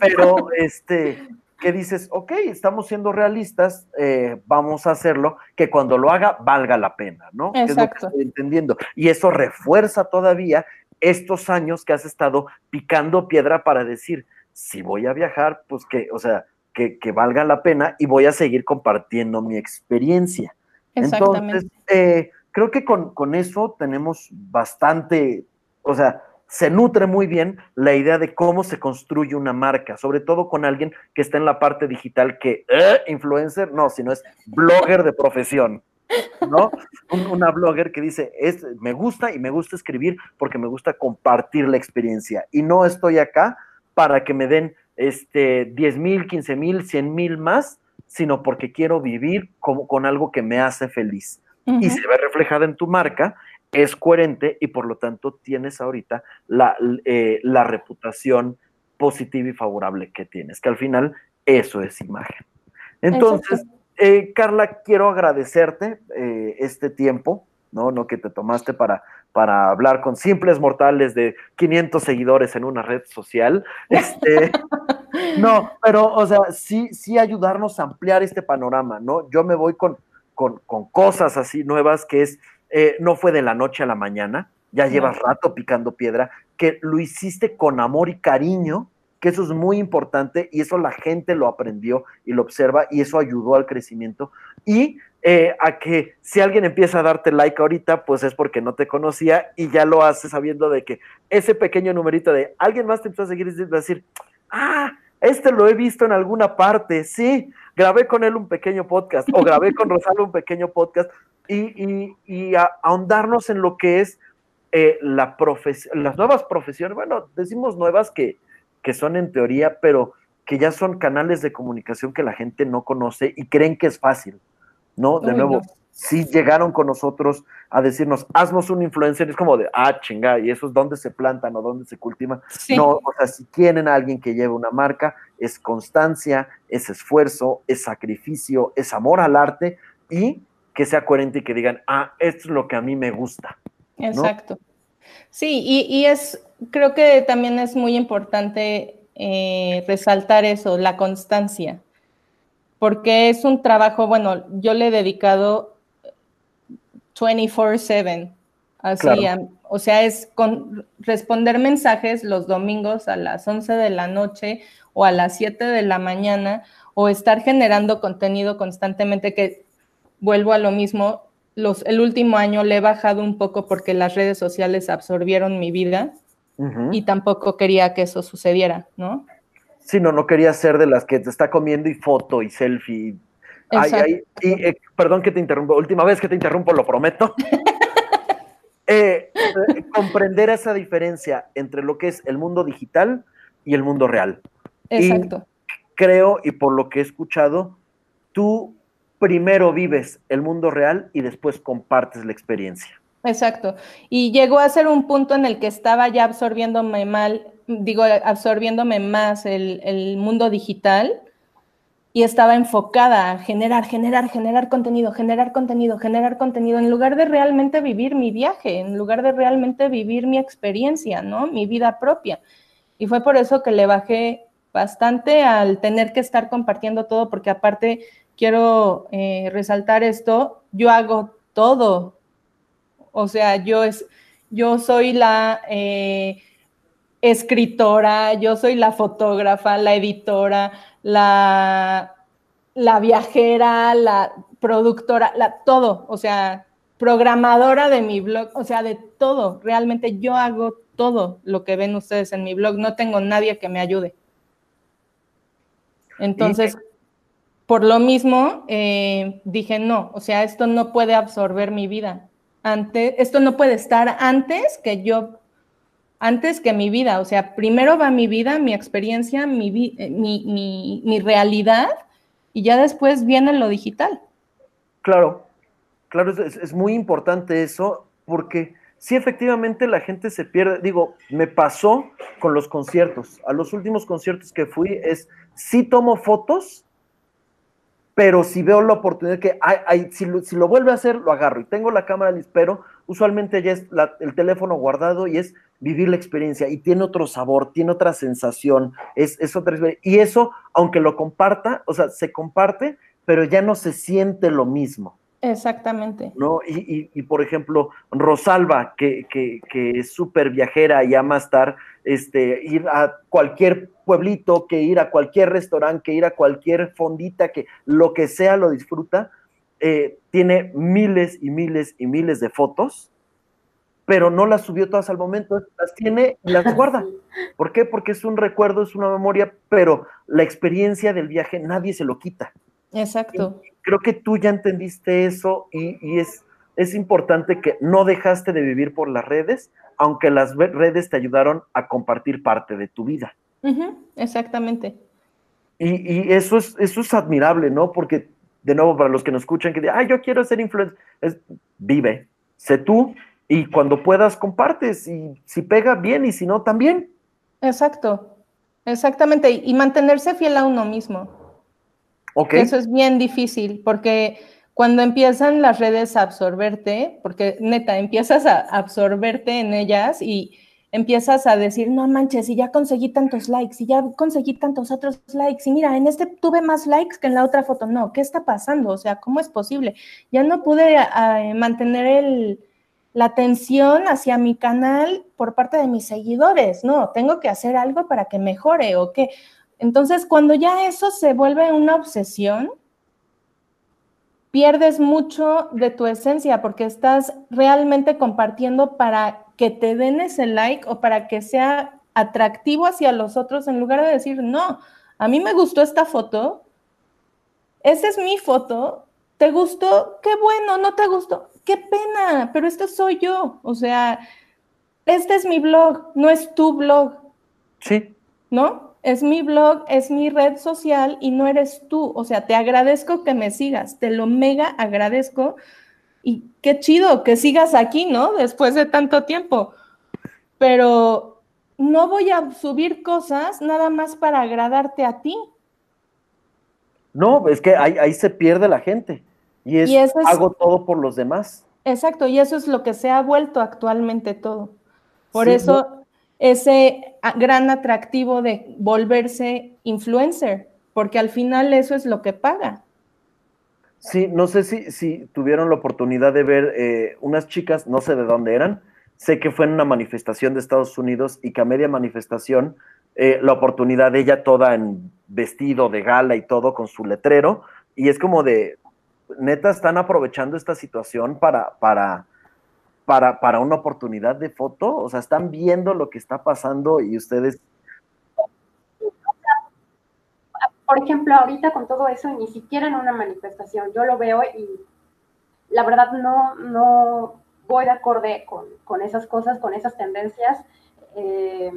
Pero, este, que dices, ok, estamos siendo realistas, eh, vamos a hacerlo, que cuando lo haga valga la pena, ¿no? Exacto. estoy entendiendo. Y eso refuerza todavía estos años que has estado picando piedra para decir, si voy a viajar, pues que, o sea, que, que valga la pena y voy a seguir compartiendo mi experiencia. Entonces, eh, creo que con, con eso tenemos bastante, o sea, se nutre muy bien la idea de cómo se construye una marca, sobre todo con alguien que está en la parte digital que, ¿eh? influencer, no, sino es blogger de profesión. ¿No? una blogger que dice, es, me gusta y me gusta escribir porque me gusta compartir la experiencia y no estoy acá para que me den este, 10 mil, 15 mil, 100 mil más, sino porque quiero vivir como, con algo que me hace feliz. Y se ve reflejada en tu marca, es coherente y por lo tanto tienes ahorita la, eh, la reputación positiva y favorable que tienes, que al final eso es imagen. Entonces, eh, Carla, quiero agradecerte eh, este tiempo, ¿no? ¿no? Que te tomaste para, para hablar con simples mortales de 500 seguidores en una red social. Este, *laughs* no, pero, o sea, sí, sí ayudarnos a ampliar este panorama, ¿no? Yo me voy con, con, cosas así nuevas que es, eh, no fue de la noche a la mañana, ya llevas rato picando piedra, que lo hiciste con amor y cariño, que eso es muy importante y eso la gente lo aprendió y lo observa y eso ayudó al crecimiento. Y eh, a que si alguien empieza a darte like ahorita, pues es porque no te conocía y ya lo hace sabiendo de que ese pequeño numerito de alguien más te empezó a seguir y va a decir, ah, este lo he visto en alguna parte, sí, grabé con él un pequeño podcast o grabé con *laughs* Rosalba un pequeño podcast y, y, ahondarnos en lo que es eh, la las nuevas profesiones, bueno, decimos nuevas que que son en teoría, pero que ya son canales de comunicación que la gente no conoce y creen que es fácil, ¿no? De nuevo, si llegaron con nosotros a decirnos, haznos un influencer, es como de, ah, chinga, y eso es dónde se plantan o dónde se cultivan. No, o sea, si quieren a alguien que lleve una marca, es constancia, es esfuerzo, es sacrificio, es amor al arte y que sea coherente y que digan, ah, esto es lo que a mí me gusta. Exacto. Sí, y, es, creo que también es muy importante eh, resaltar eso, la constancia, porque es un trabajo, bueno, yo le he dedicado 24/7, así, o sea, es con, responder mensajes los domingos a las 11 de la noche o a las 7 de la mañana, o estar generando contenido constantemente que vuelvo a lo mismo, el último año le he bajado un poco porque las redes sociales absorbieron mi vida y tampoco quería que eso sucediera, ¿no? Sí, no, no quería ser de las que te está comiendo y foto y selfie. y, eh, perdón que te interrumpo, última vez que te interrumpo, lo prometo. *laughs* Eh, eh, comprender esa diferencia entre lo que es el mundo digital y el mundo real. Exacto. creo, y por lo que he escuchado, tú primero vives el mundo real y después compartes la experiencia. Exacto. Y llegó a ser un punto en el que estaba ya absorbiéndome mal, digo, absorbiéndome más el, mundo digital y estaba enfocada a generar, generar, generar contenido, generar contenido, generar contenido, en lugar de realmente vivir mi viaje, en lugar de realmente vivir mi experiencia, ¿no? Mi vida propia. Y fue por eso que le bajé bastante al tener que estar compartiendo todo, porque aparte quiero eh, resaltar esto, yo hago todo. O sea, yo, es, yo soy la eh, escritora, yo soy la fotógrafa, la editora, la, la viajera, la productora, la, todo. O sea, programadora de mi blog, o sea, de todo. Realmente yo hago todo lo que ven ustedes en mi blog. No tengo nadie que me ayude. Entonces, por lo mismo, eh, dije, no, o sea, esto no puede absorber mi vida. Antes, esto no puede estar antes que yo, antes que mi vida. O sea, primero va mi vida, mi experiencia, mi, eh, mi, realidad, y ya después viene lo digital. Claro, claro, es, es muy importante eso, porque sí, efectivamente la gente se pierde. Digo, me pasó con los conciertos. A los últimos conciertos que fui es, sí tomo fotos, pero si veo la oportunidad que hay, si, lo, vuelve a hacer, lo agarro y tengo la cámara lista, pero usualmente ya es el teléfono guardado y es vivir la experiencia y tiene otro sabor, tiene otra sensación, es, es otra Y eso, aunque lo comparta, o sea, se comparte, pero ya no se siente lo mismo. Exactamente. ¿no? Y, y, por ejemplo, Rosalba, que, que, que es súper viajera y ama estar, este, ir a cualquier pueblito, que ir a cualquier restaurante, que ir a cualquier fondita, que lo que sea lo disfruta. eh, tiene miles y miles y miles de fotos, pero no las subió todas al momento, las tiene y las *laughs* guarda. ¿Por qué? Porque es un recuerdo, es una memoria, pero la experiencia del viaje nadie se lo quita. Exacto. creo que tú ya entendiste eso y, es, es importante que no dejaste de vivir por las redes, aunque las redes te ayudaron a compartir parte de tu vida. exactamente. Y, eso, es, eso es admirable, ¿no? Porque, de nuevo, para los que nos escuchan, que dicen, ah, yo quiero ser influencer, vive, sé tú, y cuando puedas compartes, y si pega bien, y si no, también. Exacto, exactamente, y mantenerse fiel a uno mismo. Ok. Eso es bien difícil, porque cuando empiezan las redes a absorberte, porque neta, empiezas a absorberte en ellas y empiezas a decir, no manches, y ya conseguí tantos likes, y ya conseguí tantos otros likes, y mira, en este tuve más likes que en la otra foto. No, ¿qué está pasando? O sea, ¿cómo es posible? Ya no pude eh, mantener el, la atención hacia mi canal por parte de mis seguidores. No, tengo que hacer algo para que mejore o qué. Entonces, cuando ya eso se vuelve una obsesión, pierdes mucho de tu esencia porque estás realmente compartiendo para que te den ese like o para que sea atractivo hacia los otros en lugar de decir, no, a mí me gustó esta foto, esa es mi foto, ¿te gustó? Qué bueno, no te gustó, qué pena, pero esto soy yo, o sea, este es mi blog, no es tu blog. Sí. ¿No? Es mi blog, es mi red social y no eres tú. O sea, te agradezco que me sigas, te lo mega agradezco y qué chido que sigas aquí, ¿no? Después de tanto tiempo. Pero no voy a subir cosas nada más para agradarte a ti. No, es que ahí, se pierde la gente. Y, es, hago todo por los demás. Exacto, y eso es lo que se ha vuelto actualmente todo. Por eso ese gran atractivo de volverse influencer, porque al final eso es lo que paga. Sí, no sé si, si tuvieron la oportunidad de ver eh, unas chicas, no sé de dónde eran, sé que fue en una manifestación de Estados Unidos y que a media manifestación, eh, la oportunidad de ella toda en vestido de gala y todo con su letrero, y es como de, neta, están aprovechando esta situación para, para, para, para una oportunidad de foto, o sea, están viendo lo que está pasando y ustedes por ejemplo, ahorita con todo eso, ni siquiera en una manifestación, yo lo veo y la verdad no, no voy de acorde con, esas cosas, con esas tendencias, eh,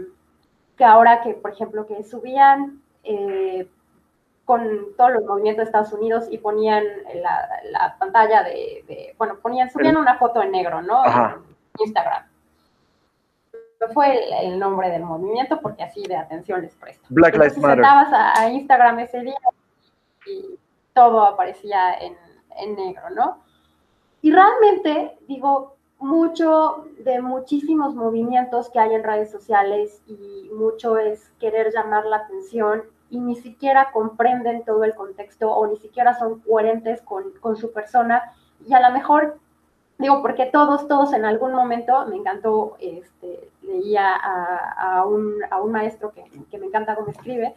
que ahora que, por ejemplo, que subían eh, con todos los movimientos de Estados Unidos y ponían la, pantalla de, bueno, ponían, subían una foto en negro, ¿no? En Instagram fue el, nombre del movimiento porque así de atención les presto. Black Lives Matter. a, a, Instagram ese día y todo aparecía en, en negro, ¿no? Y realmente, digo, mucho de muchísimos movimientos que hay en redes sociales y mucho es querer llamar la atención y ni siquiera comprenden todo el contexto o ni siquiera son coherentes con, con su persona y a lo mejor digo, porque todos, todos en algún momento, me encantó, este, leía a, un, maestro que, me encanta cómo escribe,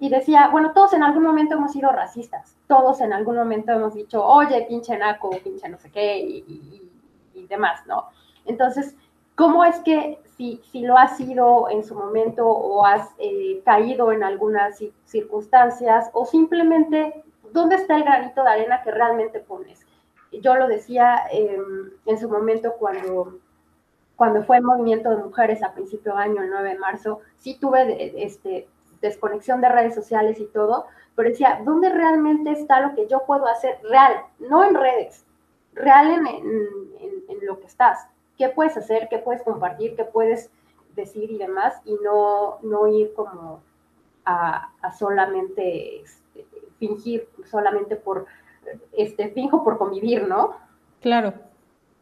y decía, bueno, todos en algún momento hemos sido racistas, todos en algún momento hemos dicho, oye, pinche naco, pinche no sé qué, y, demás, ¿no? Entonces, ¿cómo es que si, si, lo has sido en su momento o has eh, caído en algunas circunstancias o simplemente, ¿dónde está el granito de arena que realmente pones? yo lo decía em, en su momento cuando, cuando fue el movimiento de mujeres a principio de año, el 9 de marzo, sí tuve este, desconexión de redes sociales y todo, pero decía, ¿dónde realmente está lo que yo puedo hacer real? No en redes, real en, en, lo que estás. ¿Qué puedes hacer? ¿Qué puedes compartir? ¿Qué puedes decir y demás? Y no, no ir como a, a solamente este, fingir, solamente por este, finjo por convivir, ¿no? Claro,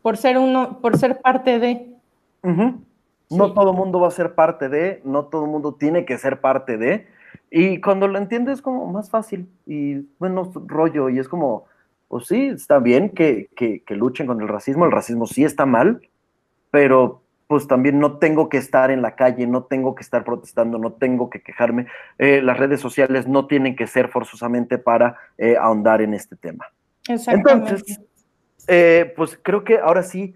por ser uno, por ser parte de. No todo el mundo va a ser parte de, no todo el mundo tiene que ser parte de. Y cuando lo entiendes es como más fácil y bueno, rollo, y es como, pues sí, está bien que, que, que luchen con el racismo, el racismo sí está mal, pero pues también no tengo que estar en la calle, no tengo que estar protestando, no tengo que quejarme. Eh, las redes sociales no tienen que ser forzosamente para eh, ahondar en este tema. Entonces, eh, pues creo que ahora sí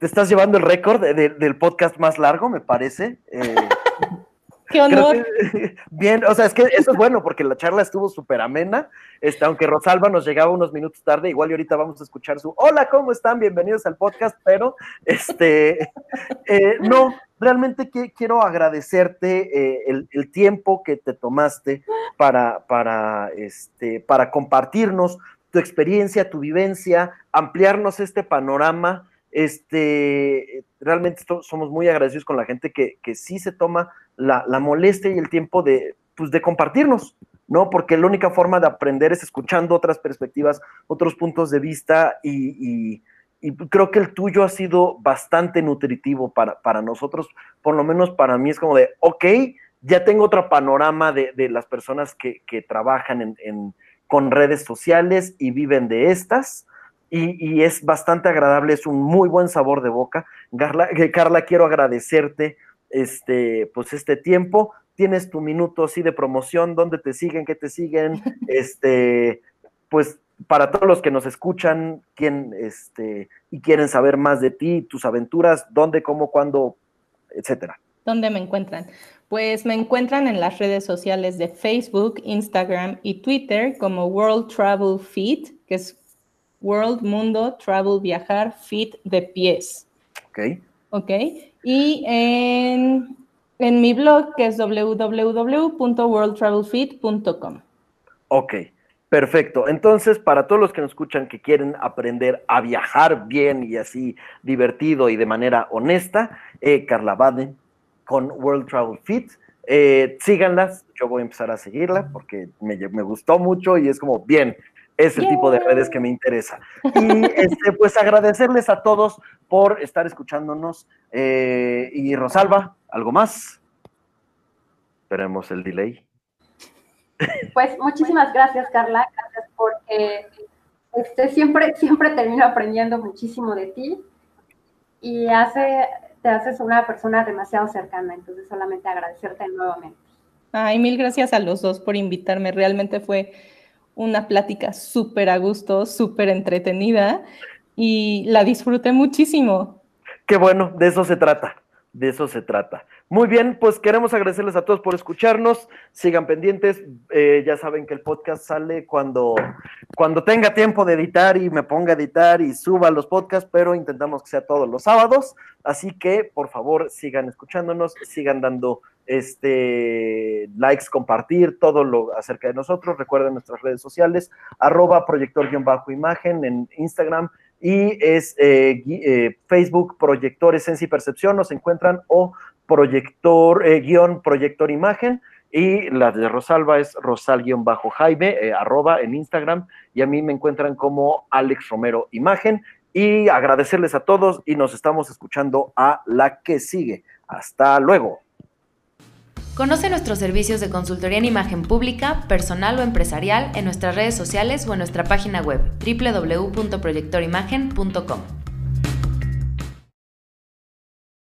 te estás llevando el récord del podcast más largo, me parece. Qué honor. *laughs* bien, o sea, es que eso es bueno porque la charla estuvo súper amena. Este, aunque Rosalba nos llegaba unos minutos tarde, igual y ahorita vamos a escuchar su Hola, ¿cómo están? Bienvenidos al podcast, pero este *laughs* eh, no, realmente quiero agradecerte eh, el, tiempo que te tomaste para, para, este, para compartirnos tu experiencia, tu vivencia, ampliarnos este panorama este, realmente somos muy agradecidos con la gente que, que sí se toma la, molestia y el tiempo de, pues, de compartirnos, ¿no? Porque la única forma de aprender es escuchando otras perspectivas, otros puntos de vista y, creo que el tuyo ha sido bastante nutritivo para, para, nosotros, por lo menos para mí es como de, ok, ya tengo otro panorama de, las personas que, trabajan con redes sociales y viven de estas y, es bastante agradable, es un muy buen sabor de boca. Carla, Carla, quiero agradecerte este, pues este tiempo. Tienes tu minuto así de promoción, dónde te siguen, qué te siguen, *laughs* este, pues para todos los que nos escuchan quién, este, y quieren saber más de ti, tus aventuras, dónde, cómo, cuándo, etcétera. ¿Dónde me encuentran? Pues me encuentran en las redes sociales de Facebook, Instagram y Twitter como World Travel Fit, que es World, Mundo, Travel, Viajar, Fit de pies. Ok. Ok. Y en, mi blog que es www.worldtravelfit.com. Ok. Perfecto. Entonces, para todos los que nos escuchan que quieren aprender a viajar bien y así divertido y de manera honesta, eh, Carla Baden con World Travel Fit. Eh, síganlas, yo voy a empezar a seguirla porque me, me, gustó mucho y es como, bien, es el tipo de redes que me interesa. Y este, pues agradecerles a todos por estar escuchándonos. Eh, y Rosalba, ¿algo más? Esperemos el delay. Pues muchísimas gracias, Carla. Gracias porque este, siempre, siempre termino aprendiendo muchísimo de ti y hace, te haces una persona demasiado cercana. Entonces, solamente agradecerte nuevamente. Ay, mil gracias a los dos por invitarme. Realmente fue una plática súper a gusto, súper entretenida y la disfruté muchísimo. Qué bueno, de eso se trata, de eso se trata. Muy bien, pues queremos agradecerles a todos por escucharnos, sigan pendientes, eh, ya saben que el podcast sale cuando, cuando tenga tiempo de editar y me ponga a editar y suba los podcasts, pero intentamos que sea todos los sábados, así que por favor sigan escuchándonos, sigan dando este, likes, compartir todo lo acerca de nosotros. Recuerden nuestras redes sociales, arroba proyector-imagen en Instagram y es eh, eh, Facebook Proyector Esencia y Percepción, nos encuentran o proyector eh, guion proyector imagen y la de Rosalba es rosal-jaime, arroba en Instagram, y a mí me encuentran como Alex Romero Imagen. Y agradecerles a todos y nos estamos escuchando a la que sigue. Hasta luego. Conoce nuestros servicios de consultoría en imagen pública, personal o empresarial en nuestras redes sociales o en nuestra página web www.proyectorimagen.com.